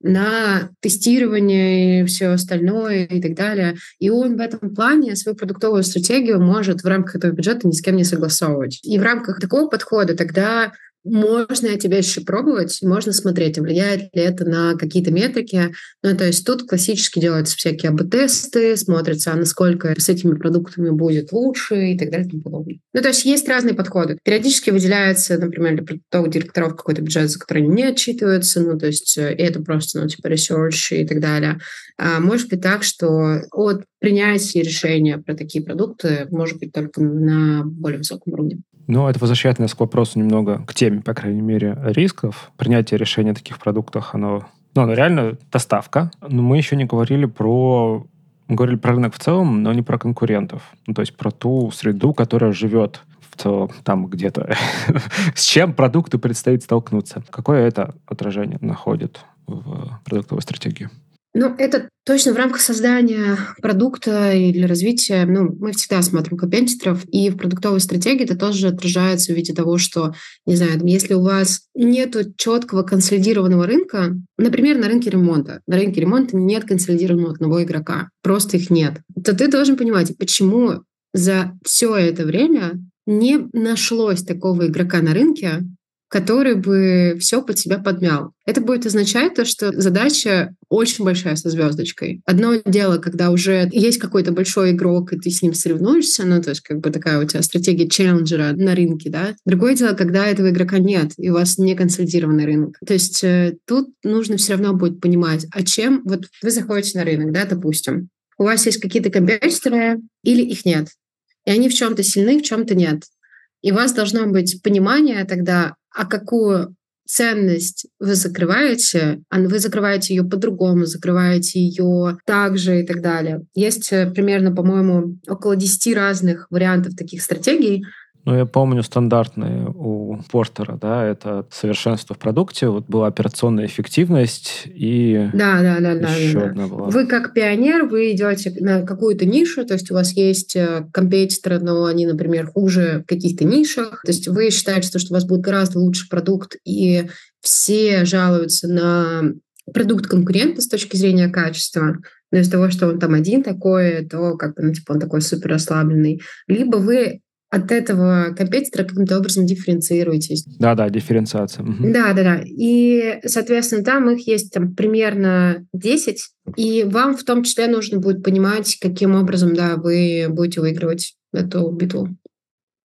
[SPEAKER 1] на тестирование и все остальное и так далее. И он в этом плане свою продуктовую стратегию может в рамках этого бюджета ни с кем не согласовывать. И в рамках такого подхода тогда можно тебя еще пробовать, можно смотреть, влияет ли это на какие-то метрики. Ну, то есть тут классически делаются всякие АБ-тесты, смотрится, а насколько с этими продуктами будет лучше и так далее и тому подобное. Ну, то есть есть разные подходы. Периодически выделяется, например, для продуктовых директоров какой-то бюджет, за который не отчитываются, ну, то есть э, это просто, ну, типа research и так далее. А может быть так, что от принятия решения про такие продукты может быть только на более высоком уровне.
[SPEAKER 2] Ну, это возвращает нас к вопросу немного, к теме, по крайней мере, рисков. Принятие решения о таких продуктах, оно, ну, оно реально доставка. Но мы еще не говорили про мы говорили про рынок в целом, но не про конкурентов. Ну, то есть про ту среду, которая живет в целом там где-то. С чем продукту предстоит столкнуться? Какое это отражение находит в продуктовой стратегии?
[SPEAKER 1] Ну, это точно в рамках создания продукта или развития. Ну, мы всегда смотрим компетиторов, и в продуктовой стратегии это тоже отражается в виде того, что, не знаю, если у вас нет четкого консолидированного рынка, например, на рынке ремонта, на рынке ремонта нет консолидированного одного игрока, просто их нет, то ты должен понимать, почему за все это время не нашлось такого игрока на рынке, который бы все под себя подмял. Это будет означать то, что задача очень большая со звездочкой. Одно дело, когда уже есть какой-то большой игрок, и ты с ним соревнуешься, ну, то есть как бы такая у тебя стратегия челленджера на рынке, да. Другое дело, когда этого игрока нет, и у вас не консолидированный рынок. То есть э, тут нужно все равно будет понимать, а чем... Вот вы заходите на рынок, да, допустим, у вас есть какие-то компьютеры или их нет. И они в чем-то сильны, в чем-то нет. И у вас должно быть понимание тогда, а какую ценность вы закрываете, а вы закрываете ее по-другому, закрываете ее так же и так далее. Есть э, примерно, по-моему, около 10 разных вариантов таких стратегий,
[SPEAKER 2] ну, я помню стандартные у Портера, да, это совершенство в продукте, вот была операционная эффективность и
[SPEAKER 1] да, да, да,
[SPEAKER 2] еще
[SPEAKER 1] да,
[SPEAKER 2] одна
[SPEAKER 1] да.
[SPEAKER 2] была.
[SPEAKER 1] Вы как пионер, вы идете на какую-то нишу, то есть у вас есть э, компетиторы, но они, например, хуже в каких-то нишах, то есть вы считаете, что у вас будет гораздо лучше продукт, и все жалуются на продукт конкурента с точки зрения качества, но из-за того, что он там один такой, то как бы, ну, типа, он такой супер расслабленный. Либо вы от этого компетитора каким-то образом дифференцируетесь.
[SPEAKER 2] Да-да, дифференциация.
[SPEAKER 1] Да-да-да. И, соответственно, там их есть там, примерно 10, и вам в том числе нужно будет понимать, каким образом да, вы будете выигрывать эту битву.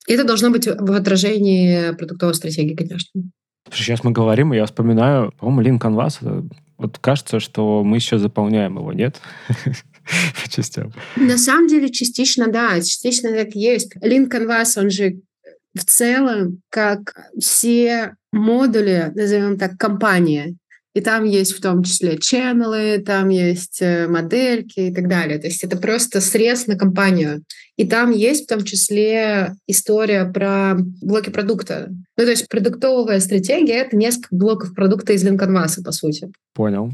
[SPEAKER 1] И это должно быть в отражении продуктовой стратегии, конечно.
[SPEAKER 2] Сейчас мы говорим, и я вспоминаю, по-моему, Lean Canvas. Вот кажется, что мы сейчас заполняем его, нет? по частям?
[SPEAKER 1] На самом деле, частично да, частично так есть. Lean Canvas, он же в целом, как все модули, назовем так, компании, и там есть в том числе ченнелы, там есть э, модельки и так далее. То есть это просто срез на компанию. И там есть в том числе история про блоки продукта. Ну, то есть продуктовая стратегия — это несколько блоков продукта из линконваса, по сути.
[SPEAKER 2] Понял.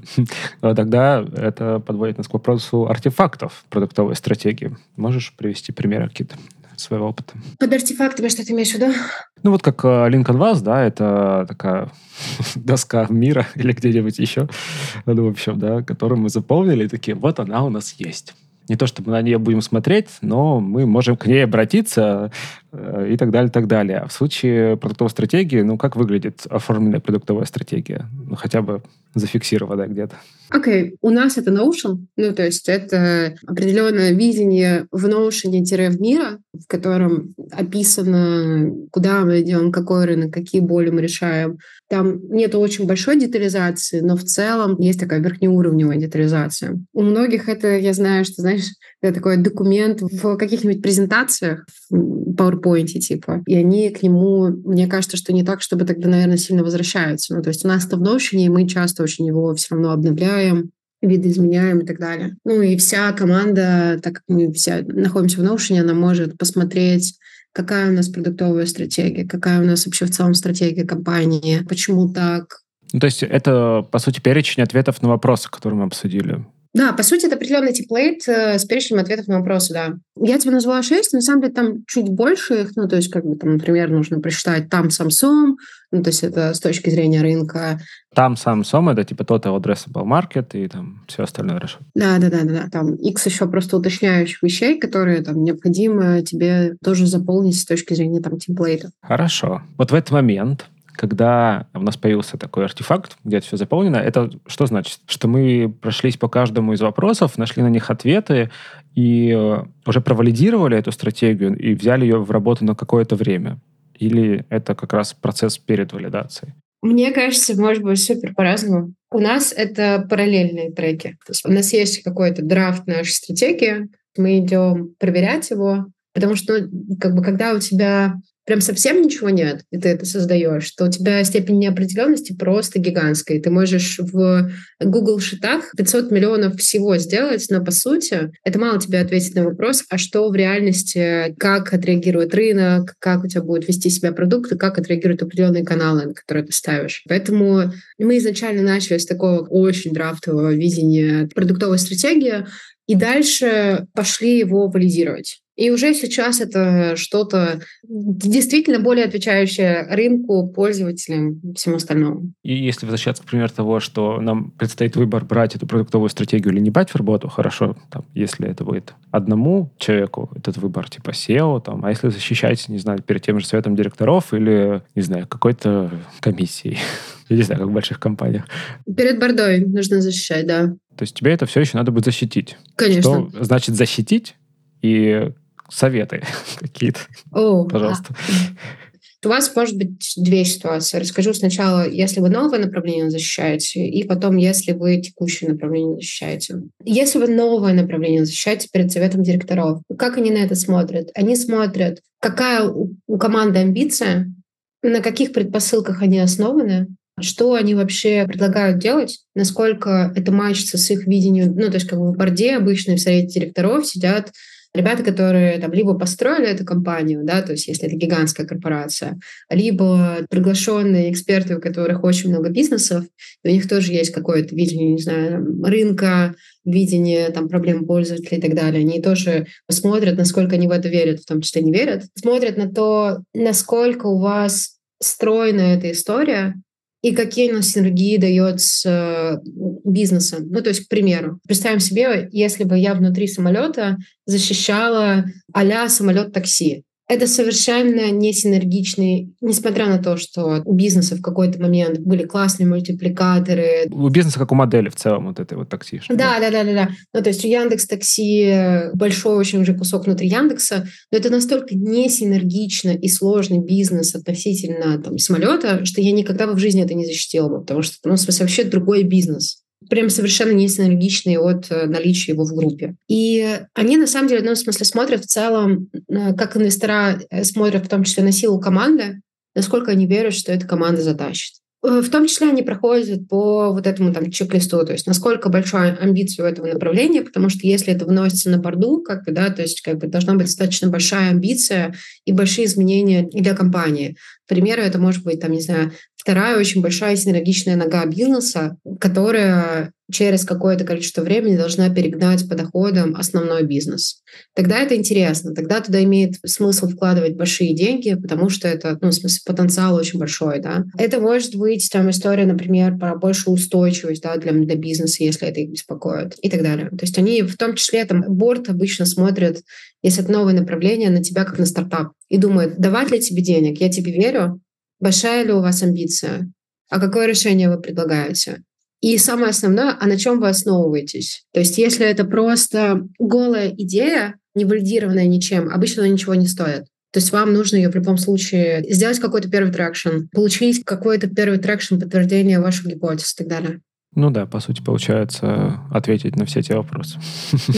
[SPEAKER 2] Тогда это подводит нас к вопросу артефактов продуктовой стратегии. Можешь привести примеры какие-то? Своего опыта.
[SPEAKER 1] Под артефактами что ты имеешь в виду?
[SPEAKER 2] Ну, вот как Lincoln Вас, да, это такая доска мира или где-нибудь еще, ну, в общем, да, которую мы заполнили, и такие, вот она у нас есть. Не то, чтобы мы на нее будем смотреть, но мы можем к ней обратиться э, и так далее, так далее. А в случае продуктовой стратегии, ну, как выглядит оформленная продуктовая стратегия? Ну, хотя бы зафиксированная где-то.
[SPEAKER 1] Окей, okay. у нас это Notion, ну, то есть это определенное видение в Notion-в мира, в котором описано, куда мы идем, какой рынок, какие боли мы решаем. Там нет очень большой детализации, но в целом есть такая верхнеуровневая детализация. У многих это, я знаю, что, знаешь, это такой документ в каких-нибудь презентациях, в PowerPoint типа, и они к нему, мне кажется, что не так, чтобы тогда, наверное, сильно возвращаются. Ну, то есть у нас это в Notion, и мы часто очень его все равно обновляем, видоизменяем и так далее. Ну и вся команда, так как мы все находимся в Notion, она может посмотреть какая у нас продуктовая стратегия, какая у нас вообще в целом стратегия компании, почему так.
[SPEAKER 2] Ну, то есть это, по сути, перечень ответов на вопросы, которые мы обсудили.
[SPEAKER 1] Да, по сути, это определенный темплейт э, с перечнем ответов на вопросы, да. Я тебе назвала шесть, на самом деле там чуть больше их, ну, то есть, как бы там, например, нужно прочитать там Samsung, ну, то есть это с точки зрения рынка.
[SPEAKER 2] Там Samsung, это типа total addressable market и там все остальное хорошо.
[SPEAKER 1] Да, да, да, да, да. Там X еще просто уточняющих вещей, которые там необходимо тебе тоже заполнить с точки зрения там темплейта.
[SPEAKER 2] Хорошо. Вот в этот момент когда у нас появился такой артефакт, где это все заполнено, это что значит? Что мы прошлись по каждому из вопросов, нашли на них ответы и э, уже провалидировали эту стратегию и взяли ее в работу на какое-то время? Или это как раз процесс перед валидацией?
[SPEAKER 1] Мне кажется, может быть супер по-разному. У нас это параллельные треки. То есть у нас есть какой-то драфт нашей стратегии, мы идем проверять его, потому что, ну, как бы, когда у тебя прям совсем ничего нет, и ты это создаешь, то у тебя степень неопределенности просто гигантская. Ты можешь в Google шитах 500 миллионов всего сделать, но по сути это мало тебе ответить на вопрос, а что в реальности, как отреагирует рынок, как у тебя будет вести себя продукт, и как отреагируют определенные каналы, на которые ты ставишь. Поэтому мы изначально начали с такого очень драфтового видения продуктовой стратегии, и дальше пошли его валидировать. И уже сейчас это что-то действительно более отвечающее рынку, пользователям, всему остальному.
[SPEAKER 2] И если возвращаться к примеру того, что нам предстоит выбор брать эту продуктовую стратегию или не брать в работу, хорошо, там, если это будет одному человеку этот выбор, типа SEO, там, а если защищать, не знаю, перед тем же советом директоров или, не знаю, какой-то комиссией. Я не знаю, как в больших компаниях.
[SPEAKER 1] Перед бордой нужно защищать, да.
[SPEAKER 2] То есть тебе это все еще надо будет защитить.
[SPEAKER 1] Конечно.
[SPEAKER 2] Что значит защитить? И советы какие-то, О, пожалуйста.
[SPEAKER 1] У вас может быть две ситуации. Расскажу сначала, если вы новое направление защищаете, и потом, если вы текущее направление защищаете. Если вы новое направление защищаете перед советом директоров, как они на это смотрят? Они смотрят, какая у команды амбиция, на каких предпосылках они основаны, что они вообще предлагают делать, насколько это мачится с их видением, ну, то есть как бы в борде обычно в совете директоров сидят ребята, которые там либо построили эту компанию, да, то есть если это гигантская корпорация, либо приглашенные эксперты, у которых очень много бизнесов, у них тоже есть какое-то видение, не знаю, рынка, видение там, проблем пользователей и так далее. Они тоже смотрят, насколько они в это верят, в том числе не верят, смотрят на то, насколько у вас стройна эта история, и какие у нас синергии дает с э, бизнесом. Ну, то есть, к примеру, представим себе, если бы я внутри самолета защищала а самолет такси это совершенно не синергичный, несмотря на то, что у бизнеса в какой-то момент были классные мультипликаторы.
[SPEAKER 2] У бизнеса как у модели в целом вот этой вот такси.
[SPEAKER 1] Да, да, да, да, да. Ну, то есть у Яндекс Такси большой очень уже кусок внутри Яндекса, но это настолько не синергично и сложный бизнес относительно там, самолета, что я никогда бы в жизни это не защитила бы, потому что ну, в смысле, вообще другой бизнес прям совершенно не синергичные от э, наличия его в группе. И они, на самом деле, в одном смысле смотрят в целом, э, как инвестора э, смотрят в том числе на силу команды, насколько они верят, что эта команда затащит. В том числе они проходят по вот этому там чек-листу, то есть насколько большая амбиция у этого направления, потому что если это вносится на борду, как бы, да, то есть как бы должна быть достаточно большая амбиция и большие изменения для компании. К примеру, это может быть, там, не знаю, вторая очень большая синергичная нога бизнеса, которая через какое-то количество времени должна перегнать по доходам основной бизнес. Тогда это интересно, тогда туда имеет смысл вкладывать большие деньги, потому что это, ну, в смысле, потенциал очень большой, да. Это может быть там история, например, про большую устойчивость, да, для, для бизнеса, если это их беспокоит и так далее. То есть они в том числе, там, борт обычно смотрят если это новое направление на тебя как на стартап, и думает, давать ли тебе денег, я тебе верю, большая ли у вас амбиция, а какое решение вы предлагаете. И самое основное, а на чем вы основываетесь? То есть если это просто голая идея, не валидированная ничем, обычно она ничего не стоит. То есть вам нужно ее в любом случае сделать какой-то первый traction, получить какой-то первый traction, подтверждение ваших гипотез и так далее.
[SPEAKER 2] Ну да, по сути, получается ответить на все эти вопросы.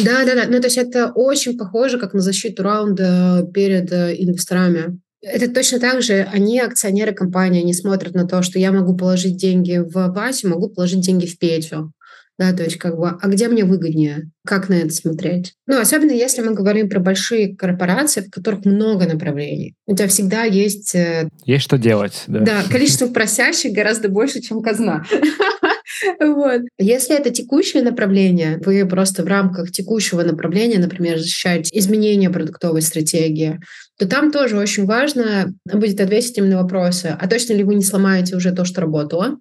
[SPEAKER 1] Да, да, да. Ну, то есть это очень похоже, как на защиту раунда перед э, инвесторами. Это точно так же, они акционеры компании, они смотрят на то, что я могу положить деньги в Васю, могу положить деньги в Петю. Да, то есть как бы, а где мне выгоднее? Как на это смотреть? Ну, особенно если мы говорим про большие корпорации, в которых много направлений. У тебя всегда есть... Э,
[SPEAKER 2] есть что делать, да.
[SPEAKER 1] Да, количество просящих гораздо больше, чем казна. Вот. Если это текущее направление, вы просто в рамках текущего направления, например, защищаете изменения продуктовой стратегии, то там тоже очень важно будет ответить именно на вопросы, а точно ли вы не сломаете уже то, что работало,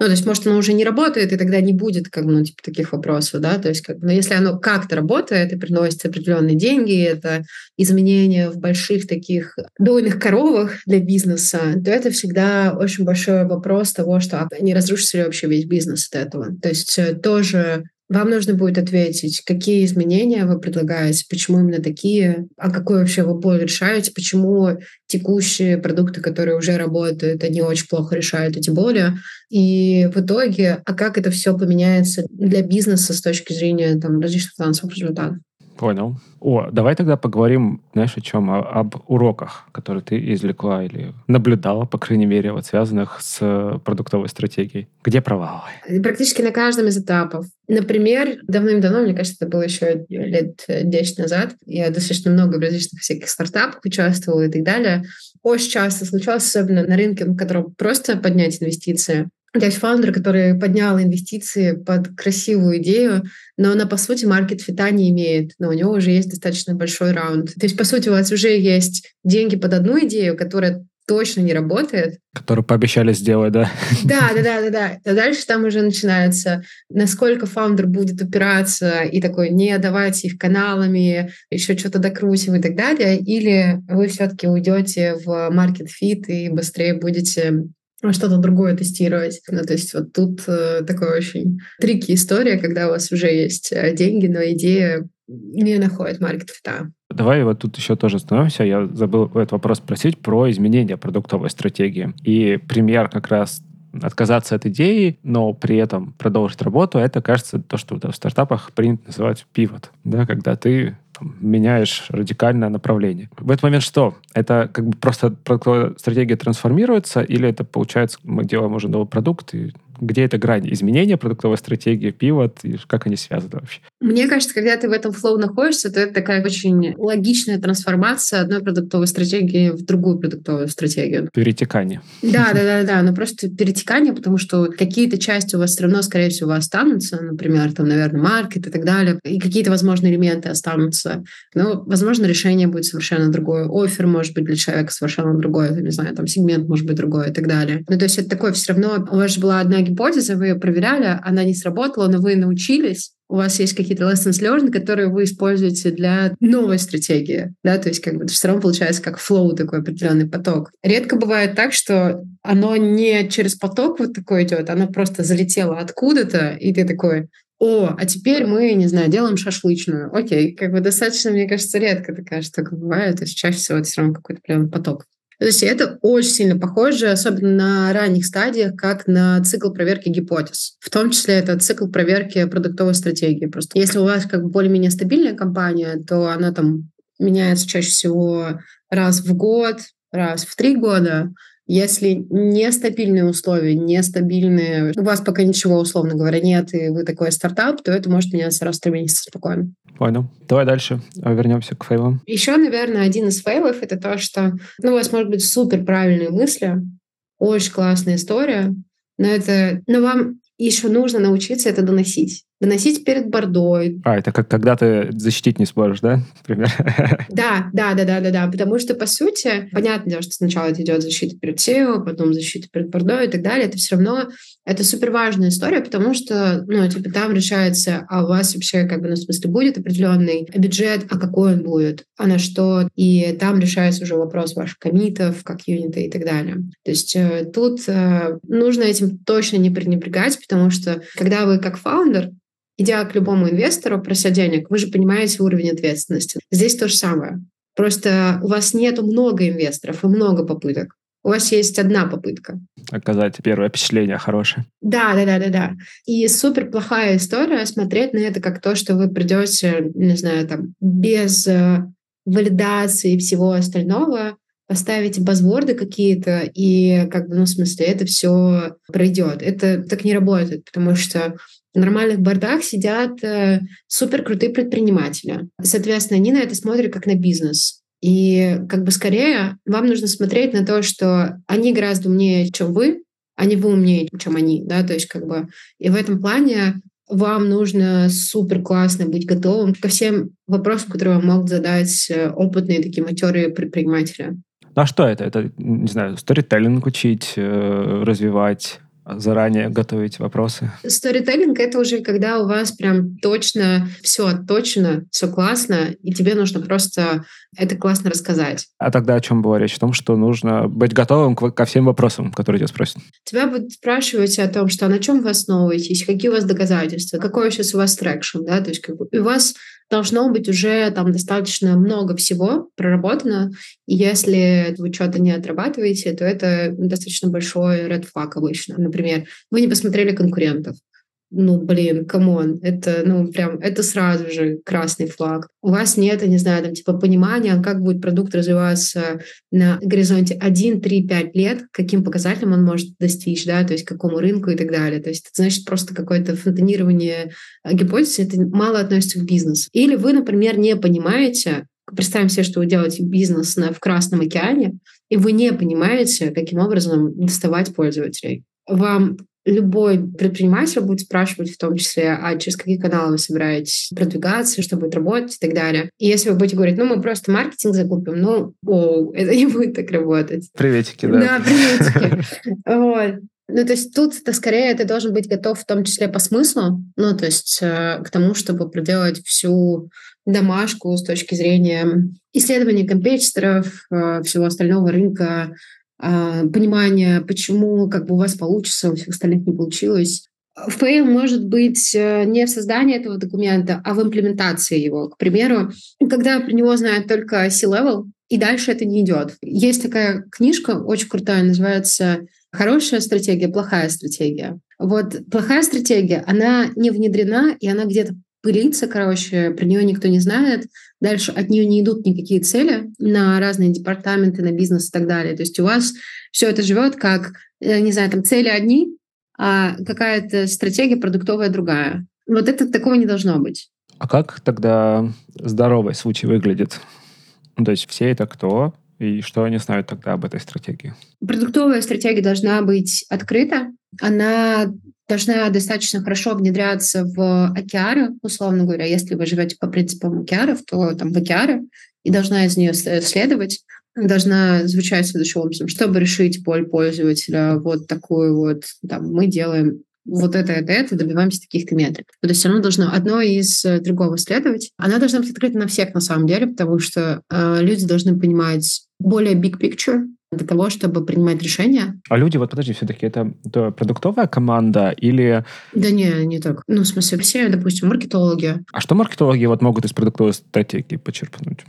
[SPEAKER 1] ну, то есть, может, оно уже не работает, и тогда не будет, как бы, ну, типа, таких вопросов, да, то есть, как бы, но если оно как-то работает и приносит определенные деньги, это изменения в больших таких дойных коровах для бизнеса, то это всегда очень большой вопрос того, что а не разрушится ли вообще весь бизнес от этого. То есть, э, тоже вам нужно будет ответить, какие изменения вы предлагаете, почему именно такие, а какой вообще вы боль решаете, почему текущие продукты, которые уже работают, они очень плохо решают эти боли. И в итоге, а как это все поменяется для бизнеса с точки зрения там, различных финансовых результатов.
[SPEAKER 2] Понял. О, давай тогда поговорим, знаешь, о чем? О, об уроках, которые ты извлекла или наблюдала, по крайней мере, вот связанных с продуктовой стратегией. Где провалы?
[SPEAKER 1] Практически на каждом из этапов. Например, давным-давно, мне кажется, это было еще лет 10 назад, я достаточно много в различных всяких стартапах участвовала и так далее. Очень часто случалось, особенно на рынке, в котором просто поднять инвестиции, то есть фаундер, который поднял инвестиции под красивую идею, но она, по сути, market fit а не имеет, но у него уже есть достаточно большой раунд. То есть, по сути, у вас уже есть деньги под одну идею, которая точно не работает.
[SPEAKER 2] Которую пообещали сделать, да?
[SPEAKER 1] Да, да, да, да, да. А дальше там уже начинается, насколько фаундер будет упираться и такой, не давайте их каналами, еще что-то докрутим и так далее, или вы все-таки уйдете в market fit и быстрее будете что-то другое тестировать. Ну, то есть вот тут э, такая очень трики история, когда у вас уже есть э, деньги, но идея не находит маркет фита.
[SPEAKER 2] Давай вот тут еще тоже остановимся. Я забыл этот вопрос спросить про изменение продуктовой стратегии. И пример как раз отказаться от идеи, но при этом продолжить работу, это, кажется, то, что в стартапах принято называть пивот, да, когда ты меняешь радикальное направление. В этот момент что? Это как бы просто стратегия трансформируется, или это получается, мы делаем уже новый продукт, и где эта грань изменения продуктовой стратегии, пивот, и как они связаны вообще?
[SPEAKER 1] Мне кажется, когда ты в этом флоу находишься, то это такая очень логичная трансформация одной продуктовой стратегии в другую продуктовую стратегию.
[SPEAKER 2] Перетекание.
[SPEAKER 1] Да, да, да, да, но просто перетекание, потому что какие-то части у вас все равно, скорее всего, останутся, например, там, наверное, маркет и так далее, и какие-то, возможно, элементы останутся. Но, возможно, решение будет совершенно другое. Офер может быть для человека совершенно другой, не знаю, там, сегмент может быть другой и так далее. Ну, то есть это такое все равно, у вас же была одна гипотеза, вы ее проверяли, она не сработала, но вы научились, у вас есть какие-то lessons learned, которые вы используете для новой стратегии, да, то есть как бы все равно получается как flow такой определенный поток. Редко бывает так, что оно не через поток вот такой идет, оно просто залетело откуда-то, и ты такой, о, а теперь мы, не знаю, делаем шашлычную. Окей, как бы достаточно, мне кажется, редко такая штука бывает, то есть чаще всего это все равно какой-то прям поток. То есть это очень сильно похоже, особенно на ранних стадиях, как на цикл проверки гипотез. В том числе это цикл проверки продуктовой стратегии. Просто если у вас как бы более-менее стабильная компания, то она там меняется чаще всего раз в год, раз в три года. Если нестабильные условия, нестабильные, у вас пока ничего, условно говоря, нет, и вы такой стартап, то это может меняться раз в три месяца спокойно.
[SPEAKER 2] Понял. Давай дальше а, вернемся к фейлам.
[SPEAKER 1] Еще, наверное, один из фейлов — это то, что ну, у вас может быть супер правильные мысли, очень классная история, но это, но вам еще нужно научиться это доносить. выносить перед бордой.
[SPEAKER 2] А, это как когда ты защитить не сможешь, да, например?
[SPEAKER 1] Да, да, да, да, да, да, потому что, по сути, понятно, что сначала идет защита перед SEO, потом защита перед бордой и так далее, это все равно, это супер важная история, потому что, ну, типа, там решается, а у вас вообще, как бы, ну, в смысле, будет определенный бюджет, а какой он будет, а на что, и там решается уже вопрос ваших комитов, как юниты и так далее. То есть э, тут э, нужно этим точно не пренебрегать, потому что, когда вы как фаундер, идя к любому инвестору, прося денег, вы же понимаете уровень ответственности. Здесь то же самое. Просто у вас нет много инвесторов и много попыток. У вас есть одна попытка.
[SPEAKER 2] Оказать первое впечатление хорошее.
[SPEAKER 1] Да, да, да, да, да. И супер плохая история смотреть на это как то, что вы придете, не знаю, там, без э, валидации и всего остального, поставите базворды какие-то, и как бы, ну, в смысле, это все пройдет. Это так не работает, потому что в нормальных бордах сидят э, супер крутые предприниматели. Соответственно, они на это смотрят как на бизнес. И как бы скорее вам нужно смотреть на то, что они гораздо умнее, чем вы, а не вы умнее, чем они, да, то есть как бы и в этом плане вам нужно супер классно быть готовым ко всем вопросам, которые вам могут задать э, опытные такие матерые предприниматели.
[SPEAKER 2] Ну а что это? Это, не знаю, сторителлинг учить, э, развивать, заранее готовить вопросы?
[SPEAKER 1] Сторителлинг — это уже когда у вас прям точно все точно, все классно, и тебе нужно просто это классно рассказать.
[SPEAKER 2] А тогда о чем была речь? О том, что нужно быть готовым ко всем вопросам, которые тебя спросят.
[SPEAKER 1] Тебя будут спрашивать о том, что а на чем вы основываетесь, какие у вас доказательства, какой сейчас у вас traction, да, то есть как бы, у вас должно быть уже там достаточно много всего проработано, и если вы что-то не отрабатываете, то это достаточно большой red flag обычно. Например, вы не посмотрели конкурентов, ну, блин, come on, это, ну, прям, это сразу же красный флаг. У вас нет, я не знаю, там, типа, понимания, как будет продукт развиваться на горизонте 1, 3, 5 лет, каким показателям он может достичь, да, то есть какому рынку и так далее. То есть это значит просто какое-то фонтанирование гипотезы, это мало относится к бизнесу. Или вы, например, не понимаете, Представим себе, что вы делаете бизнес на, в Красном океане, и вы не понимаете, каким образом доставать пользователей. Вам любой предприниматель будет спрашивать в том числе, а через какие каналы вы собираетесь продвигаться, что будет работать и так далее. И если вы будете говорить, ну, мы просто маркетинг закупим, ну, оу, это не будет так работать.
[SPEAKER 2] Приветики, да.
[SPEAKER 1] Да, приветики. Вот. Ну, то есть тут -то скорее ты должен быть готов в том числе по смыслу, ну, то есть э, к тому, чтобы проделать всю домашку с точки зрения исследования компетиторов, э, всего остального рынка, понимание, почему как бы у вас получится, у всех остальных не получилось. ФПЛ может быть э, не в создании этого документа, а в имплементации его. К примеру, когда про него знают только C-level, и дальше это не идет. Есть такая книжка, очень крутая, называется «Хорошая стратегия, плохая стратегия». Вот плохая стратегия, она не внедрена, и она где-то пылится, короче, про нее никто не знает. Дальше от нее не идут никакие цели на разные департаменты, на бизнес и так далее. То есть у вас все это живет как, не знаю, там цели одни, а какая-то стратегия продуктовая другая. Вот это такого не должно быть.
[SPEAKER 2] А как тогда здоровый случай выглядит? Ну, то есть все это кто? И что они знают тогда об этой стратегии?
[SPEAKER 1] Продуктовая стратегия должна быть открыта. Она должна достаточно хорошо внедряться в океары, условно говоря. Если вы живете по принципам океаров, то там в океары, и должна из нее следовать, должна звучать следующим образом. Чтобы решить боль пользователя, вот такую вот, там, мы делаем вот это, это, это, добиваемся таких-то метрик. То есть оно должно одно из э, другого следовать. Она должна быть открыта на всех на самом деле, потому что э, люди должны понимать более big picture, для того, чтобы принимать решения.
[SPEAKER 2] А люди, вот подожди, все-таки это, это продуктовая команда или...
[SPEAKER 1] Да не, не так. Ну, в смысле, все, допустим, маркетологи.
[SPEAKER 2] А что маркетологи вот могут из продуктовой стратегии почерпнуть?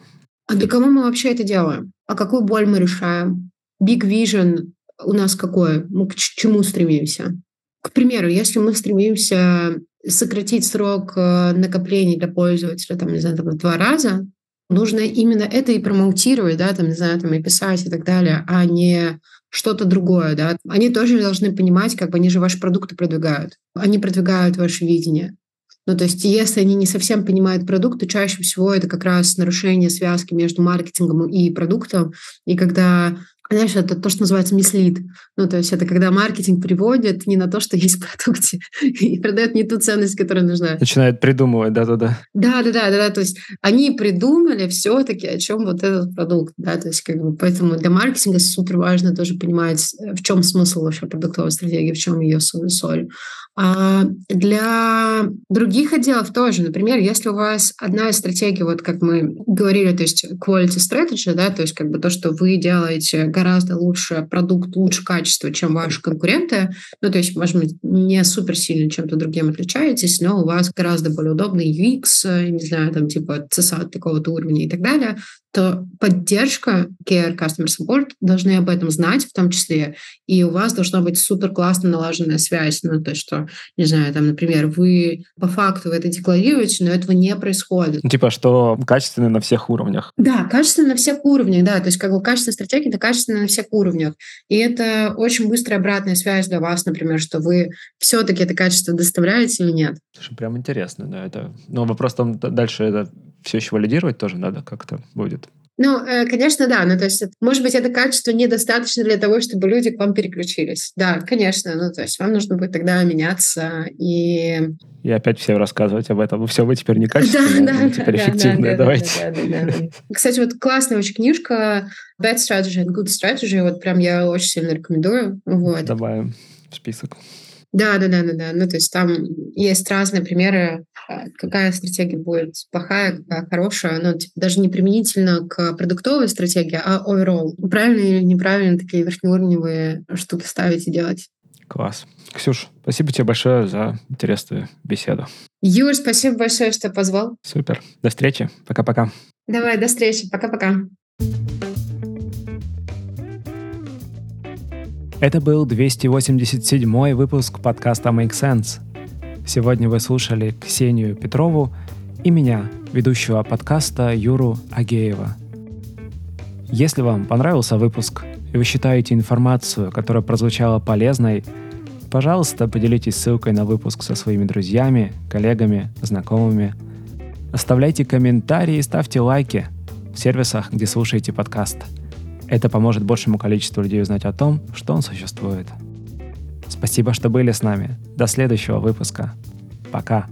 [SPEAKER 1] А для кого мы вообще это делаем? А какую боль мы решаем? Big vision у нас какое? Мы к чему стремимся? К примеру, если мы стремимся сократить срок э, накопления для пользователя, там, не знаю, там, в два раза, нужно именно это и промоутировать, да, там, не знаю, там, и писать и так далее, а не что-то другое, да. Они тоже должны понимать, как бы они же ваши продукты продвигают. Они продвигают ваше видение. Ну, то есть, если они не совсем понимают продукт, то чаще всего это как раз нарушение связки между маркетингом и продуктом. И когда знаешь, это то, что называется мислит. Ну, то есть это когда маркетинг приводит не на то, что есть в продукте, и продает не ту ценность, которая нужна.
[SPEAKER 2] Начинает придумывать, да-да-да.
[SPEAKER 1] Да-да-да, да, то есть они придумали все-таки, о чем вот этот продукт, да, то есть как бы поэтому для маркетинга супер важно тоже понимать, в чем смысл вообще продуктовой стратегии, в чем ее соль. А для других отделов тоже. Например, если у вас одна из стратегий, вот как мы говорили, то есть quality strategy, да, то есть как бы то, что вы делаете гораздо лучше продукт, лучше качество, чем ваши конкуренты, ну, то есть, может быть, не супер сильно чем-то другим отличаетесь, но у вас гораздо более удобный UX, не знаю, там типа CSAT такого-то уровня и так далее, то поддержка Care Customer Support должны об этом знать в том числе, и у вас должна быть супер классно налаженная связь, ну, то есть, что, не знаю, там, например, вы по факту это декларируете, но этого не происходит.
[SPEAKER 2] Ну, типа, что качественно на всех уровнях.
[SPEAKER 1] Да, качественно на всех уровнях, да, то есть, как бы качественная стратегия — это качественно на всех уровнях, и это очень быстрая обратная связь для вас, например, что вы все-таки это качество доставляете или нет.
[SPEAKER 2] Слушай, прям интересно, да, это... Но вопрос там дальше это все еще валидировать тоже надо как-то будет.
[SPEAKER 1] Ну, э, конечно, да. Ну, то есть, может быть, это качество недостаточно для того, чтобы люди к вам переключились. Да, конечно. Ну, то есть, вам нужно будет тогда меняться и...
[SPEAKER 2] И опять всем рассказывать об этом. Все, вы теперь не качественные, да, да, теперь да, эффективные. Да, Давайте. Да, да,
[SPEAKER 1] да, да. Кстати, вот классная очень книжка Bad Strategy and Good Strategy. Вот прям я очень сильно рекомендую. Вот.
[SPEAKER 2] Добавим в список.
[SPEAKER 1] Да, да, да, да, да. Ну, то есть там есть разные примеры, а, какая стратегия будет плохая, какая хорошая. Ну, типа, даже не применительно к продуктовой стратегии, а overall. Правильно или неправильно такие верхнеуровневые штуки ставить и делать.
[SPEAKER 2] Класс. Ксюш, спасибо тебе большое за интересную беседу.
[SPEAKER 1] Юр, спасибо большое, что позвал.
[SPEAKER 2] Супер. До встречи. Пока-пока.
[SPEAKER 1] Давай, до встречи. Пока-пока.
[SPEAKER 2] Это был 287 выпуск подкаста Make Sense. Сегодня вы слушали Ксению Петрову и меня, ведущего подкаста Юру Агеева. Если вам понравился выпуск и вы считаете информацию, которая прозвучала полезной, пожалуйста, поделитесь ссылкой на выпуск со своими друзьями, коллегами, знакомыми. Оставляйте комментарии и ставьте лайки в сервисах, где слушаете подкаст – это поможет большему количеству людей узнать о том, что он существует. Спасибо, что были с нами. До следующего выпуска. Пока.